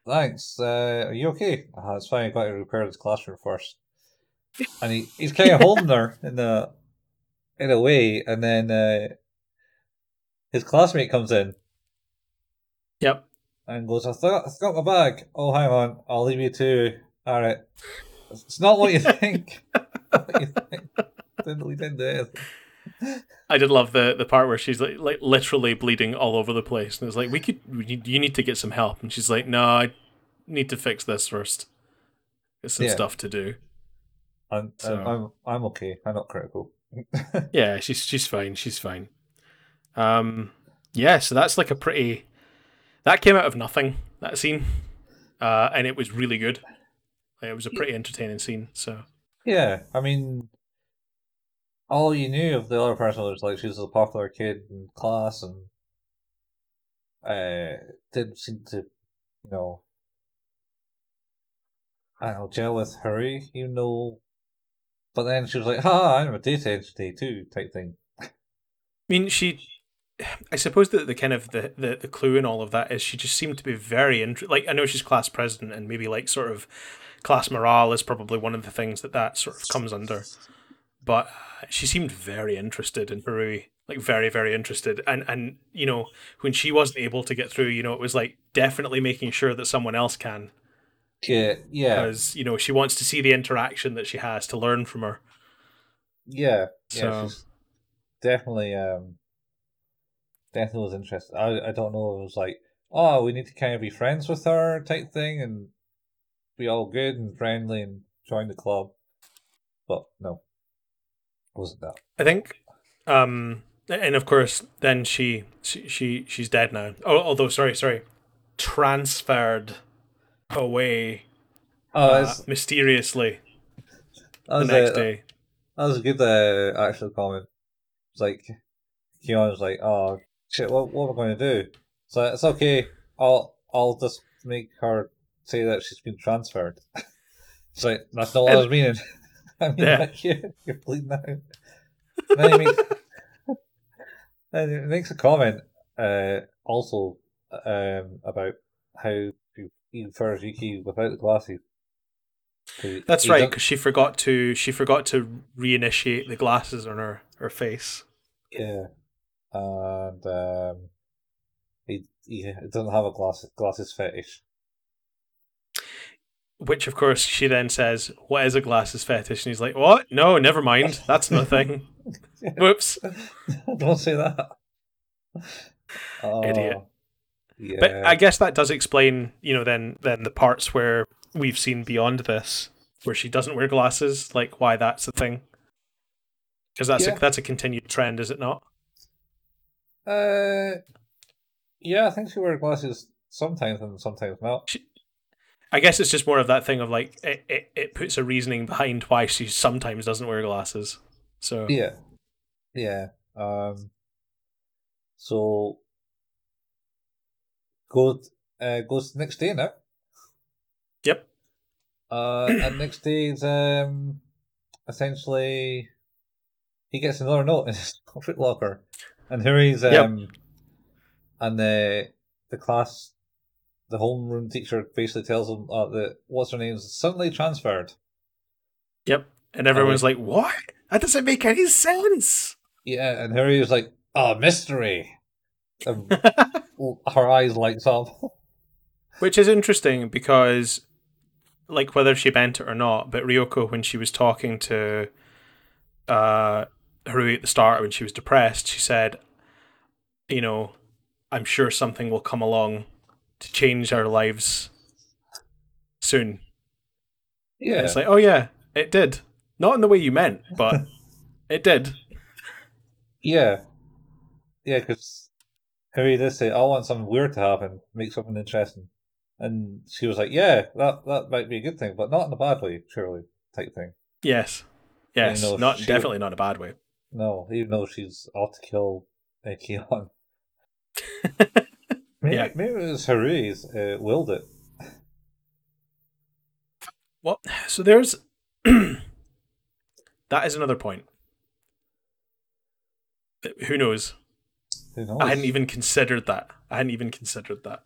Thanks. Uh, are you okay? Uh, it's fine. I've got to repair this classroom first and he, he's kind of holding her in a in a way, and then uh, his classmate comes in Yep. and goes, "I thought I got my bag. Oh, hang on, I'll leave you to. All right, it's not what you think. what you think. Didn't didn't do anything. I did love the the part where she's like like literally bleeding all over the place, and it's like we could we need, you need to get some help, and she's like, no, I need to fix this first. There's some Yeah. stuff to do. I'm, So- I'm I'm I'm okay. I'm not critical. Yeah, she's she's fine. She's fine. Um, yeah, so that's like a pretty. That came out of nothing. That scene, uh, and it was really good. Like, it was a pretty entertaining scene. So yeah, I mean, all you knew of the other person was like she was a popular kid in class and uh didn't seem to, you know, I don't know, gel with Haruhi, even though. But then she was like, "Ha, I'm a data entity too," type thing. I mean, she. I suppose that the kind of the, the, the clue in all of that is she just seemed to be very like I know she's class president and maybe like sort of class morale is probably one of the things that that sort of comes under, but uh, she seemed very interested in Haruhi, like very very interested and and you know when she wasn't able to get through, you know it was like definitely making sure that someone else can Yeah, yeah, because you know she wants to see the interaction that she has to learn from her. yeah, yeah. So- She's definitely, um, definitely was interested. I, I don't know. It was like, oh, we need to kind of be friends with her type thing and be all good and friendly and join the club. But no, it wasn't that. I think, um, and of course, then she she, she she's dead now. Oh, although sorry, sorry, transferred away Oh, uh, mysteriously the was next a, day. That was a good uh, actual comment. It's like Kyon was like, "Oh shit, what what am I going to do?" So it's okay. I'll I'll just make her say that she's been transferred. It's like that's not what I was meaning. I mean, Yeah. like, you're, you're bleeding out. then he makes, then he makes a comment uh, also um, about how he, he prefers Yuki without the glasses. That's right, because she forgot to she forgot to reinitiate the glasses on her her face. Yeah, and um, he he doesn't have a glasses glasses fetish. Which, of course, she then says, "What is a glasses fetish?" And he's like, "What? No, never mind. That's nothing." Whoops. Don't say that. Idiot. Oh, Yeah. But I guess that does explain, you know, then then the parts where we've seen beyond this, where she doesn't wear glasses, like why that's a thing. Because that's Yeah. a, that's a continued trend, is it not? Uh, yeah, I think she wears glasses sometimes and sometimes not. I guess it's just more of that thing of like it, it, it puts a reasoning behind why she sometimes doesn't wear glasses. So Yeah, yeah. Um, so goes uh goes next day now. Yep. Uh, and next day is um essentially he gets another note in his foot locker, and here he's Yep. um and the the class the homeroom teacher basically tells them uh, that what's her name's suddenly transferred. Yep. And everyone's like, "What? That doesn't make any sense." Yeah, and Haruhi was like, "Oh, mystery." And her eyes lights up. Which is interesting because, like, whether she meant it or not, but Ryoko, when she was talking to uh, Haruhi at the start when she was depressed, she said, "You know, I'm sure something will come along to change our lives soon." And Yeah, It's like, oh yeah, it did. Not in the way you meant, but it did. yeah, yeah. Because Haruhi did say, "I want something weird to happen, make something interesting," and she was like, "Yeah, that that might be a good thing, but not in a bad way, surely." Type thing. Yes. Yes. not she- definitely not a bad way. No, even though she's out to kill uh, Kyon. Maybe, Yeah. maybe it was Haruhi's uh, willed it. Well, so there's that is another point. Who knows? Who knows? I hadn't even considered that. I hadn't even considered that.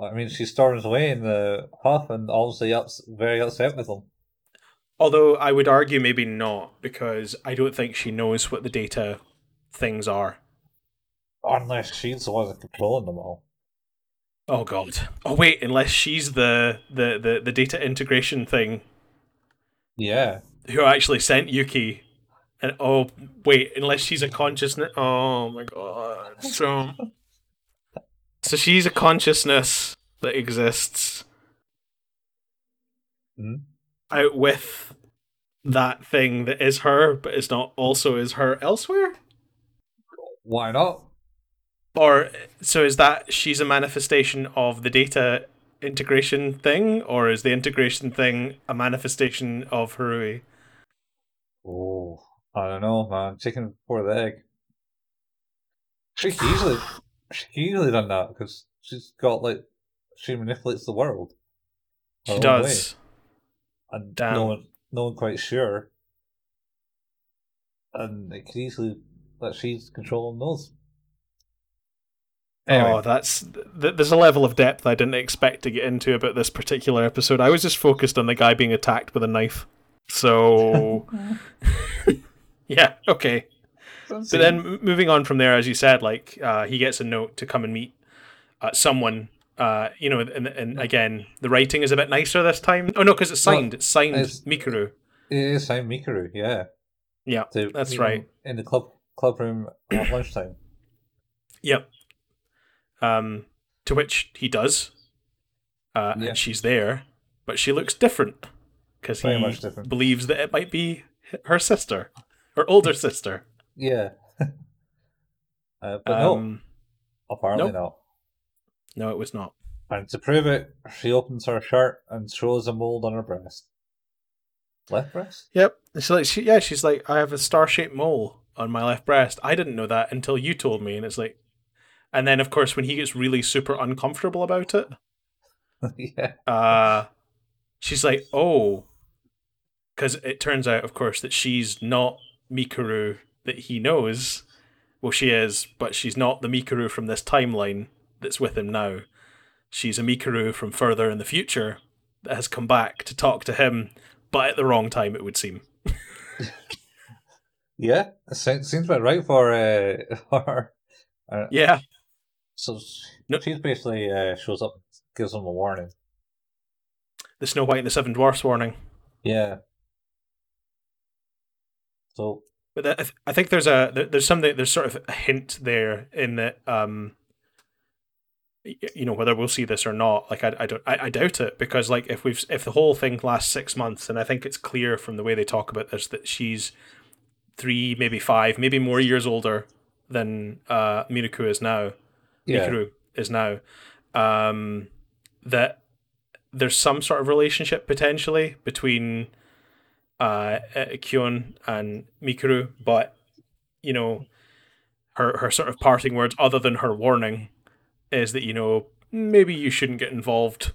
I mean, she storms away in the huff and obviously ups, very upset with him. Although I would argue maybe not, because I don't think she knows what the data things are. Unless she's the one controlling them all. Oh god. Oh wait, unless she's the the, the, the data integration thing Yeah. who actually sent Yuki. And oh wait, unless she's a consciousness. Oh my god. So, so she's a consciousness that exists Hmm? out with that thing that is her, but is not also is her elsewhere. Why not? Or so is that she's a manifestation of the data integration thing, or is the integration thing a manifestation of Haruhi? Oh, I don't know, man. Chicken before the egg. She easily, she easily done that because she's got like she manipulates the world. She does. way, and Damn. no one, no one quite sure. And it could easily that she's controlling those. Anyway, Oh, that's th- there's a level of depth I didn't expect to get into about this particular episode. I was just focused on the guy being attacked with a knife. So, yeah, okay. But then moving on from there, as you said, like uh, he gets a note to come and meet uh, someone. Uh, you know, and, and again, the writing is a bit nicer this time. Oh no, because it's Well, signed. it's signed it's- Mikuru. it is Simon Mikuru, yeah. Yeah, to that's right. In the club club room at lunchtime. Yep. Um, to which he does, uh, Yeah. and she's there, but she looks different because he different. believes that it might be her sister, her older sister. Yeah. uh, but no, Um, apparently nope. not. no, it was not. And to prove it, she opens her shirt and shows a mold on her breast. Left breast? Yep. It's like she, yeah, she's like, I have a star-shaped mole on my left breast. I didn't know that until you told me, and it's like, and then of course when he gets really super uncomfortable about it, yeah. uh, she's like, oh, because it turns out, of course, that she's not Mikuru that he knows. Well, she is, but she's not the Mikuru from this timeline that's with him now. She's a Mikuru from further in the future that has come back to talk to him, but at the wrong time, it would seem. yeah, it seems about right for uh, for. Uh, yeah. So no. she basically uh, shows up, gives them a warning. The Snow White and the Seven Dwarfs warning. Yeah. So, but I I think there's a there's something there's sort of a hint there in that um you know whether we'll see this or not like i, I don't I, I doubt it because like if we've if the whole thing lasts six months and i think it's clear from the way they talk about this that she's three maybe five maybe more years older than uh Miruku is now yeah. Mikuru is now um that there's some sort of relationship potentially between uh Kyon and Mikuru but you know her her sort of parting words other than her warning is that you know maybe you shouldn't get involved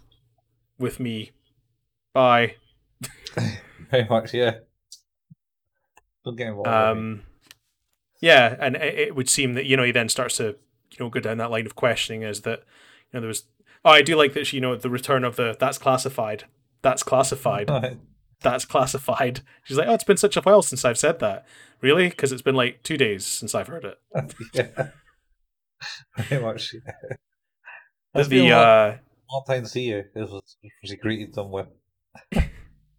with me. Bye. Very much, yeah. Don't get involved. Um, yeah, and it, it, would seem that you know he then starts to you know go down that line of questioning is that you know there was oh I do like that you know the return of the that's classified that's classified that's classified. She's like oh it's been such a while since I've said that really because it's been like two days since I've heard it. yeah. Very much. Yeah. That's the uh, long time to see you. This was, was he greeted them with.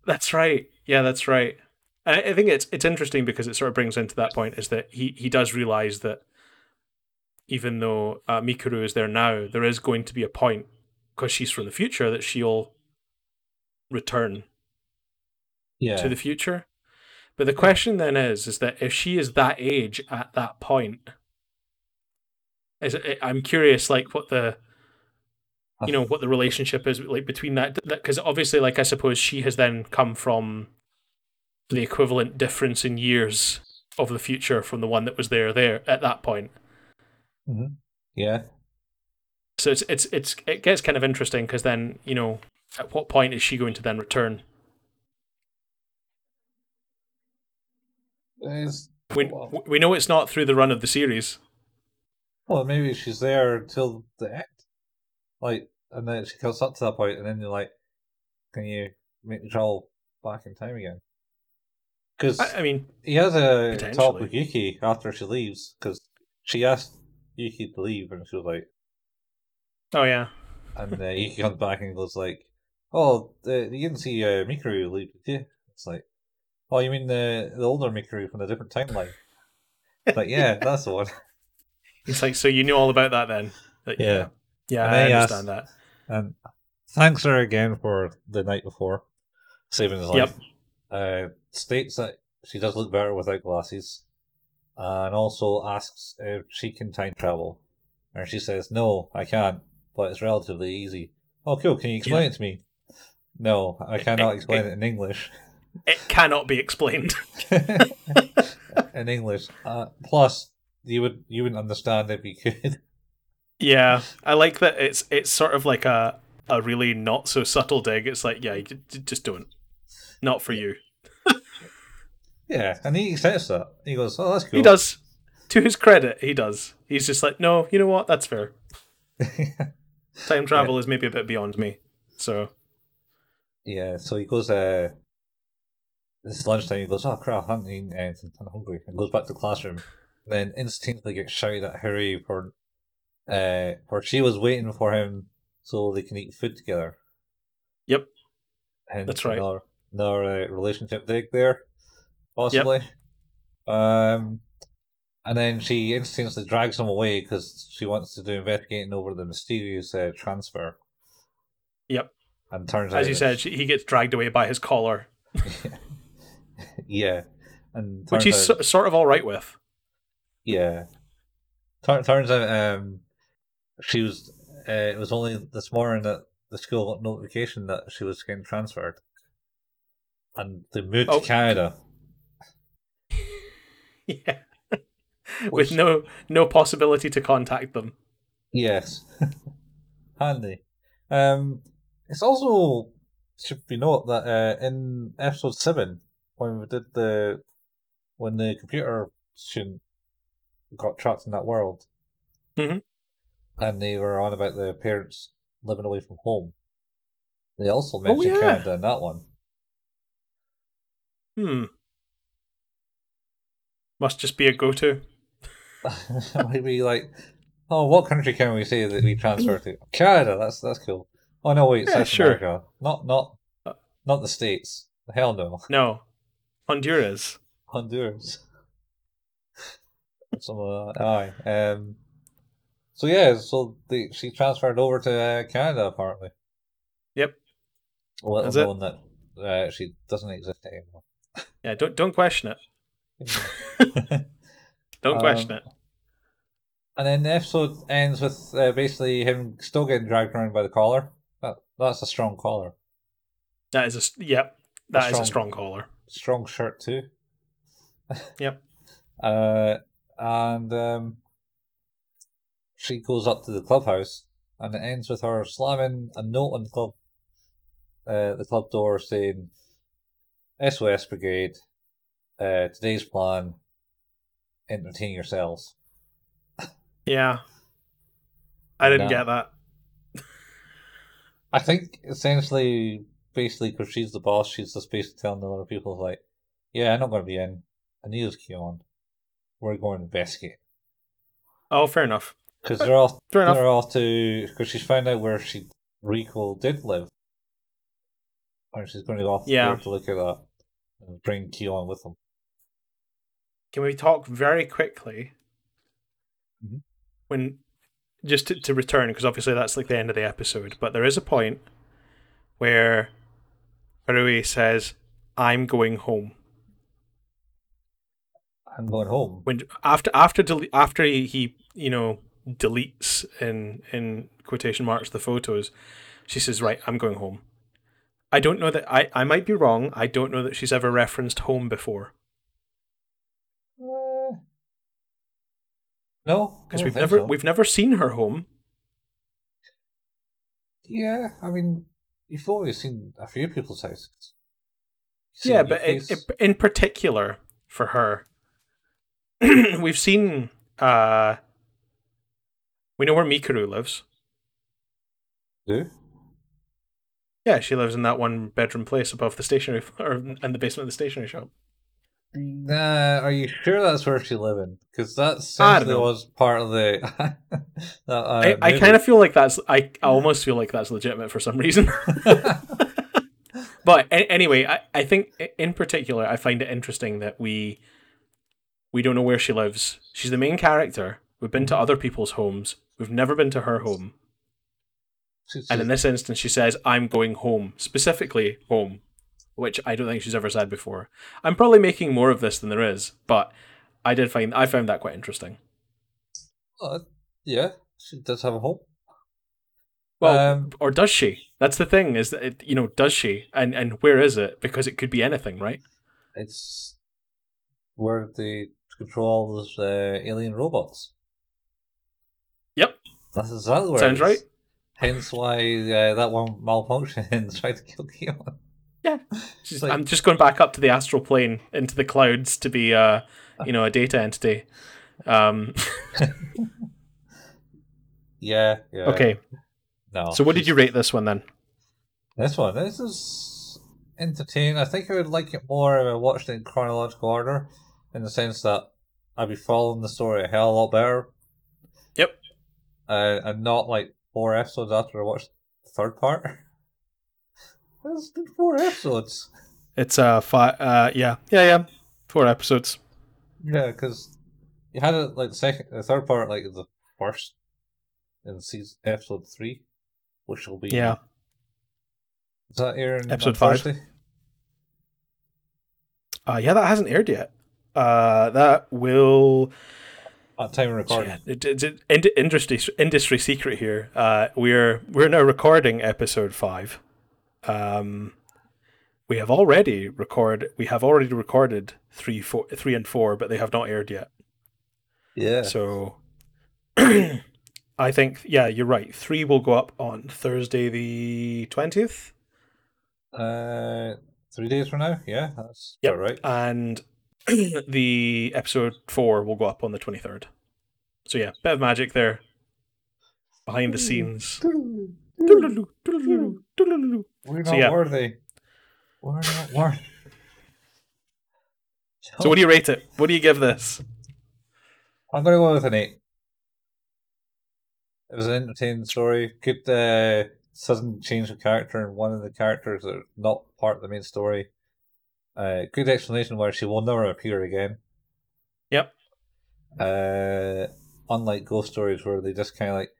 that's right. Yeah, that's right. I, I think it's it's interesting because it sort of brings into that point is that he he does realize that even though uh, Mikuru is there now, there is going to be a point because she's from the future that she'll return yeah. to the future. But the question then is, is that if she is that age at that point, is it, I'm curious, like what the you know what the relationship is like between that because obviously like i suppose she has then come from the equivalent difference in years of the future from the one that was there there at that point mm-hmm. yeah. So it's it's it's it gets kind of interesting because then you know at what point is she going to then return? It's, we, we know it's not through the run of the series. Well maybe she's there until the end. Like, and then she comes up to that point, and then you're like, can you make the travel back in time again? Because I, I, mean, he has a talk with Yuki after she leaves because she asked Yuki could leave, and she was like, "Oh yeah." and uh, Yuki comes back and goes like, "Oh, you didn't see uh, Mikuru leave, did you?" It's like, "Oh, you mean the the older Mikuru from a different timeline?" like, yeah, that's the one. It's like, so you knew all about that then? Like, yeah. Yeah, and I understand asked, that. And thanks her again for the night before saving his life. Yep. Uh, states that she does look better without glasses, and also asks if she can time travel. And she says, "No, I can't, but it's relatively easy." Oh, cool. Can you explain yeah. it to me? No, I cannot it, explain it, it in English. It cannot be explained in English. Uh, plus, you would you wouldn't understand if you could. Yeah, I like that. It's it's sort of like a a really not so subtle dig. It's like, yeah, just don't. Not for you. Yeah, and he says that. He goes, "Oh, that's cool." He does. To his credit, he does. He's just like, no, you know what? That's fair. Time travel yeah. is maybe a bit beyond me. So. Yeah, so he goes. uh This lunchtime, he goes, "Oh crap, I haven't eaten anything. I'm hungry." And goes back to the classroom. Then instantly gets shouted at Haruhi for uh, where she was waiting for him so they can eat food together. Yep, and that's right. Another, another uh, relationship dig there, possibly. Yep. Um, and then she instantly drags him away because she wants to do investigating over the mysterious uh, transfer. Yep. And turns as you said, she, he gets dragged away by his collar. yeah, and which he's out... sort of all right with. Yeah. turns out, um, she was. Uh, it was only this morning that the school got notification that she was getting transferred, and they moved oh. to Canada. yeah, with no no possibility to contact them. Yes, handy. Um, it's also should be note that uh, in episode seven, when we did the when the computer student got trapped in that world, mm-hmm. and they were on about the parents living away from home. They also Oh, mentioned yeah. Canada in that one. Hmm. Must just be a go-to. Maybe like, oh, what country can we say that we transfer to? Canada. That's that's cool. Oh no, wait, Yeah, South sure. America. Not not Uh. not the states. Hell no, No, Honduras. Honduras. Some of that. Aye. Um. So yeah, so the, she transferred over to uh, Canada apparently. Yep. Little That's it. known that uh, she doesn't exist anymore. Yeah, don't don't question it. Don't question Um, it. And then the episode ends with uh, basically him still getting dragged around by the collar. That, that's a strong collar. That is a yep. That is strong- a strong collar. Strong shirt too. Yep. Uh, and um, she goes up to the clubhouse, and it ends with her slamming a note on the club, uh, the club door saying, "SOS Brigade, uh, today's plan: entertain yourselves." Yeah. I didn't No. get that. I think essentially, basically, because she's the boss, she's just basically telling the other people, like, yeah, I'm not going to be in. Anita's Kyon. We're going to investigate. Oh, fair enough. Because they're all Fair enough. they're all to, because she's found out where she, Ryoko did live. And she's going to go off Yeah. to look at that and bring Kyon with them. Can we talk very quickly Mhm. when just to, to return because obviously that's like the end of the episode, but there is a point where Haruhi says, "I'm going home." I'm going home. When after after dele- after he, he you know deletes in in quotation marks the photos, she says, "Right, I'm going home." I don't know that I I might be wrong. I don't know that she's ever referenced home before no, because we've never so. we've never seen her home. Yeah, I mean, you've always seen a few people's houses. yeah, but it, it, in particular for her, we've seen. uh We know where Mikuru lives. Do? Yeah, she lives in that one bedroom place above the stationery or in the basement of the stationery shop. Nah, are you sure that's where she's living? Because that I don't essentially was part of the. that, uh, I, I kind of feel like that's I, I almost feel like that's legitimate for some reason. but a- anyway, I, I think in particular I find it interesting that we we don't know where she lives. She's the main character. We've been to other people's homes. We've never been to her home. She's- And in this instance, she says, I'm going home, specifically home, which I don't think she's ever said before. I'm probably making more of this than there is, but I did find I found that quite interesting. uh, yeah, she does have a home. Well, Um, or does she? That's the thing. Is that it, you know, does she? And and where is it? Because it could be anything, right? It's where they control all those uh, alien robots. Yep. That's exactly where Sounds it is. right. Hence why uh, that one malfunctioned and tried to kill Kyon. She's- like- I'm just going back up to the astral plane into the clouds to be, uh, you know, a data entity. Um, Yeah, yeah. okay, No. so what did you rate this one then? This one, this is entertaining. I think I would like it more if I watched it in chronological order, in the sense that I'd be following the story a hell of a lot better. Yep. Uh, and not like four episodes after I watched the third part. It's four episodes. It's uh, five. uh, yeah, yeah, yeah, four episodes. Yeah, because you had it like the second, the third part, like the first in season episode three, which will be Yeah. Is that airing Episode five. Thursday? Uh, yeah, that hasn't aired yet. Uh, that will. At time of recording. It, it's an industry industry secret here. Uh, we're we're now recording episode five. Um, we have already record. We have already recorded three, four, three and four, but they have not aired yet. Yeah. So, I think yeah, you're right. Three will go up on Thursday the twentieth. Uh, three days from now. Yeah, that's about right. and the episode four will go up on the twenty third. So yeah, bit of magic there behind the scenes. We're So, not yeah. worthy. We're not worthy. So what do you rate it? What do you give this? I'm gonna go with an eight. It was an entertaining story. Good uh, sudden change of character in one of the characters that are not part of the main story. Uh, good explanation where she will never appear again. Yep. Uh, unlike ghost stories where they just kind of like,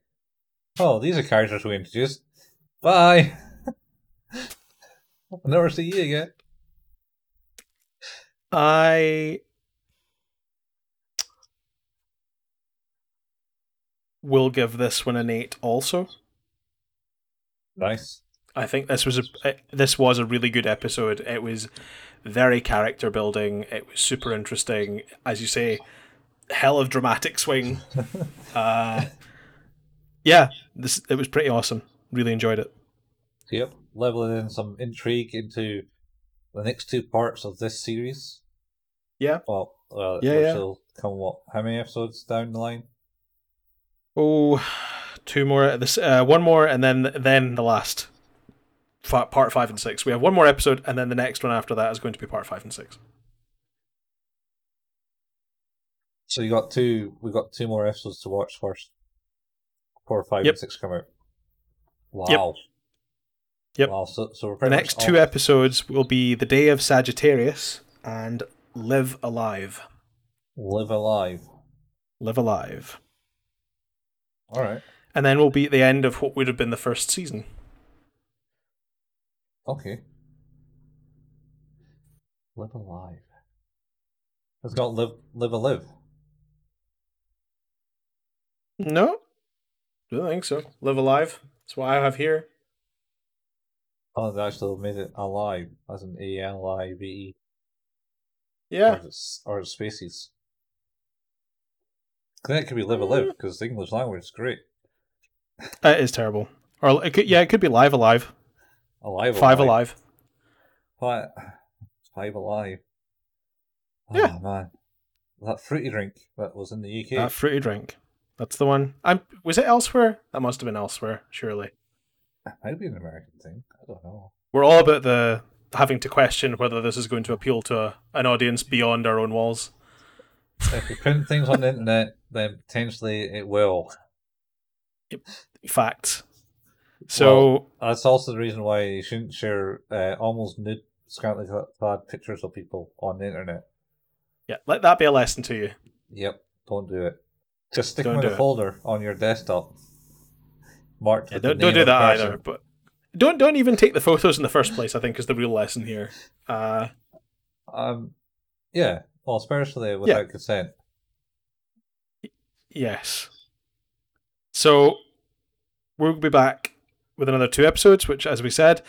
oh, these are characters we introduced. Bye. I'll never see you again. I will give this one an eight. Also, Nice. I think this was a eh, this was a really good episode. It was very character building. It was super interesting, as you say. Hell of dramatic swing. uh, yeah, this it was pretty awesome. Really enjoyed it. Yep, leveling in some intrigue into the next two parts of this series. Yeah. Well, well, Yeah, yeah. will come what? How many episodes down the line? Oh, two more. This uh, one more, and then then the last part five and six. We have one more episode, and then the next one after that is going to be part five and six. So you got two. We got two more episodes to watch first. Four, five Yep. and six come out. Wow. Yep. Wow. So, so The next two episodes will be the day of Sagittarius and Live Alive. live alive. Live Alive, All right. and then we'll be at the end of what would have been the first season. Okay. Live alive. It's got live live a live. No, don't think so. Live Alive. That's what I have here. Oh, they actually made it alive as an A L I V E. Yeah, Or it's, or it's species. Then it could be live a live mm. because the English language is great. That is terrible. Or it could, yeah, it could be Live Alive. Alive, Five Alive. Five, five alive. Oh, Yeah. man, that fruity drink that was in the UK. That fruity drink. That's the one. I'm. Was it elsewhere? That must have been elsewhere. Surely. Might be an American thing. I don't know. We're all about the having to question whether this is going to appeal to a, an audience beyond our own walls. if you print things on the internet, then potentially it will. Facts. So That's also the reason why you shouldn't share uh, almost nude, scantily clad pictures of people on the internet. yeah, let that be a lesson to you. Yep, don't do it. Just stick them in a folder on your desktop. Marked. Yeah, don't don't do that either. But don't don't even take the photos in the first place. I think is the real lesson here. Uh, Um, yeah. Well, especially without consent. yes. So we'll be back with another two episodes, which, as we said,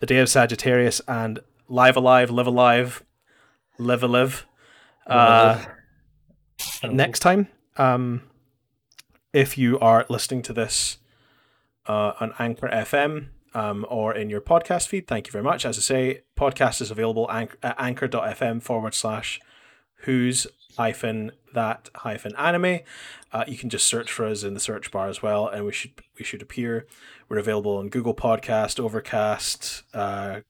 the day of Sagittarius and Live Alive, Live Alive, Live Alive. Uh, next time um if you are listening to this uh, on anchor fm um, or in your podcast feed. Thank you very much. As i say podcast is available anch- at anchor.fm forward slash who's hyphen that hyphen anime. Uh, you can just search for us in the search bar as well and we should we should appear. We're available on google podcast overcast uh,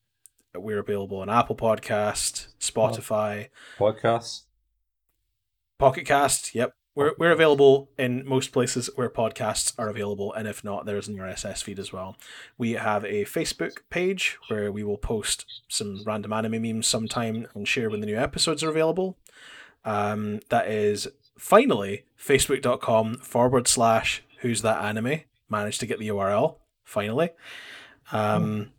we're available on apple podcast spotify. Podcasts. Pocket Cast, yep. We're, we're available in most places where podcasts are available, and if not, there's an RSS feed as well. We have a Facebook page where we will post some random anime memes sometime and share when the new episodes are available. Um, that is finally facebook.com forward slash who's that anime. Managed to get the URL, finally. Um,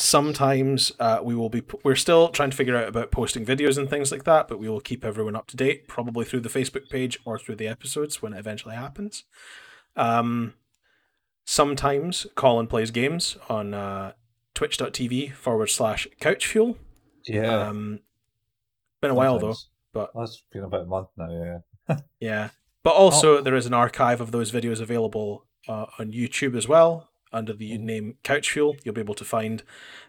sometimes uh, we will be we're still trying to figure out about posting videos and things like that but we will keep everyone up to date probably through the facebook page or through the episodes when it eventually happens um, sometimes colin plays games on uh, twitch.tv forward slash couch fuel Yeah. um, been a while though but That's been about a month now. Yeah. yeah but also there is an archive of those videos available uh, on youtube as well under the name Couch Fuel. You'll be able to find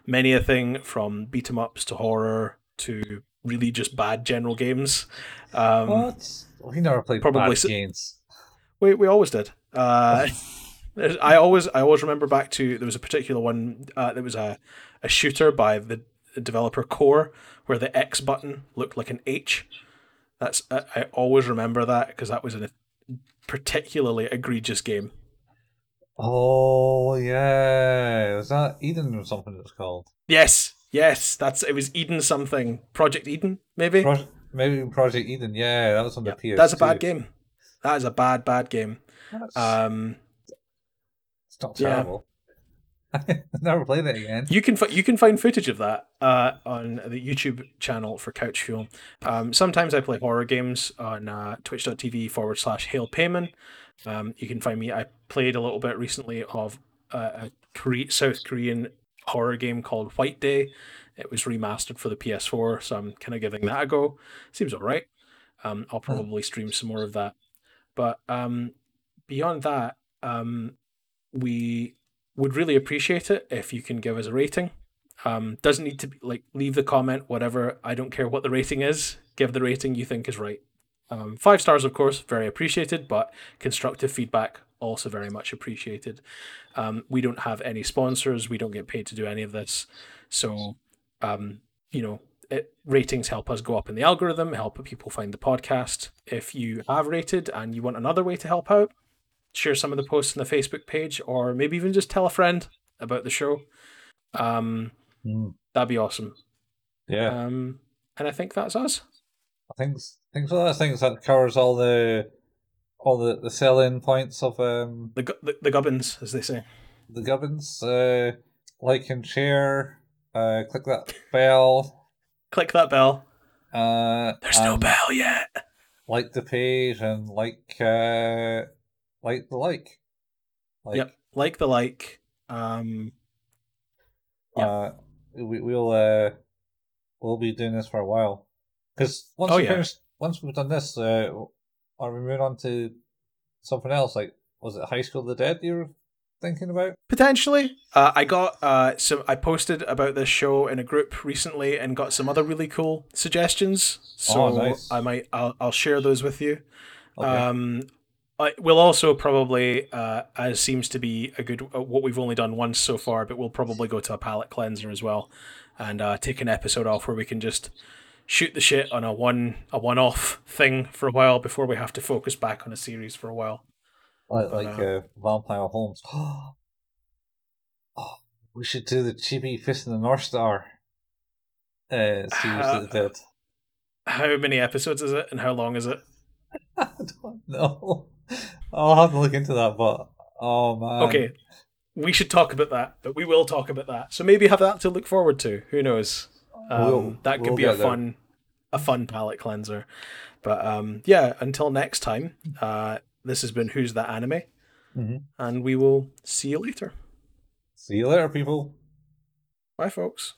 many a thing from beat 'em ups to horror to really just bad general games. Um, what? We never played probably bad games. we we always did. Uh, I always I always remember back to there was a particular one uh, that was a a shooter by the developer Core where the X button looked like an H. That's I, I always remember that because that was a particularly egregious game. Oh yeah, was that Eden or something? It's called. Yes, yes, that's it was Eden something Project Eden maybe. Pro- maybe Project Eden. Yeah, that was on Yeah, the PS. that's a bad game. That is a bad bad game. That's, Um, it's not yeah. terrible. never played that again. You can you can find footage of that uh, on the YouTube channel for Couch Fuel. Um, sometimes I play horror games on uh, twitch.tv forward slash Hail Payman. Um, you can find me. I played a little bit recently of uh, a Kore- South Korean horror game called White Day. It was remastered for the PS4, so I'm kind of giving that a go. Seems alright. Um, I'll probably stream some more of that. But um, beyond that, um, we would really appreciate it if you can give us a rating. Um, doesn't need to be like leave the comment, whatever. I don't care what the rating is. Give the rating you think is right. Um, five stars, of course, very appreciated, but constructive feedback also very much appreciated. Um, we don't have any sponsors. We don't get paid to do any of this, so um, you know, it, ratings help us go up in the algorithm, help people find the podcast. If you have rated and you want another way to help out, share some of the posts on the Facebook page, or maybe even just tell a friend about the show. Um, Mm, that'd be awesome. yeah, Um, and I think that's us. I think s- think so. I think that covers all the all the the selling points of um The the, the gubbins, as they say. the gubbins. Uh, like and share. Uh, click that bell. Click that bell. Uh, There's no bell yet. Like the page and like uh, like the like. Like, Yep. Like the like. Um, Yep. Uh, we we'll uh we'll be doing this for a while because once Oh, we yeah. finish, once we've done this, uh, are we moving on to something else? Like, was it High School of the Dead you were thinking about? Potentially. Uh, I got uh, some. I posted about this show in a group recently and got some other really cool suggestions. So Oh, nice. I might. I'll, I'll share those with you. Okay. Um, I, we'll also probably, uh, as seems to be a good, uh, what we've only done once so far, but we'll probably go to a palate cleanser as well, and uh, take an episode off where we can just shoot the shit on a one a one off thing for a while before we have to focus back on a series for a while. like like uh, uh, Vampire Holmes. oh, we should do the chibi Fist in the North Star. Uh, series the Dead. How many episodes is it, and how long is it? I don't know. I'll have to look into that, but oh man. Okay, we should talk about that, but we will talk about that. So maybe have that to look forward to. Who knows? Um, We'll- that could we'll be a fun, a fun palate cleanser. But um, yeah, until next time, uh, this has been Who's That Anime, Mhm. and we will see you later. See you later, people. Bye, folks.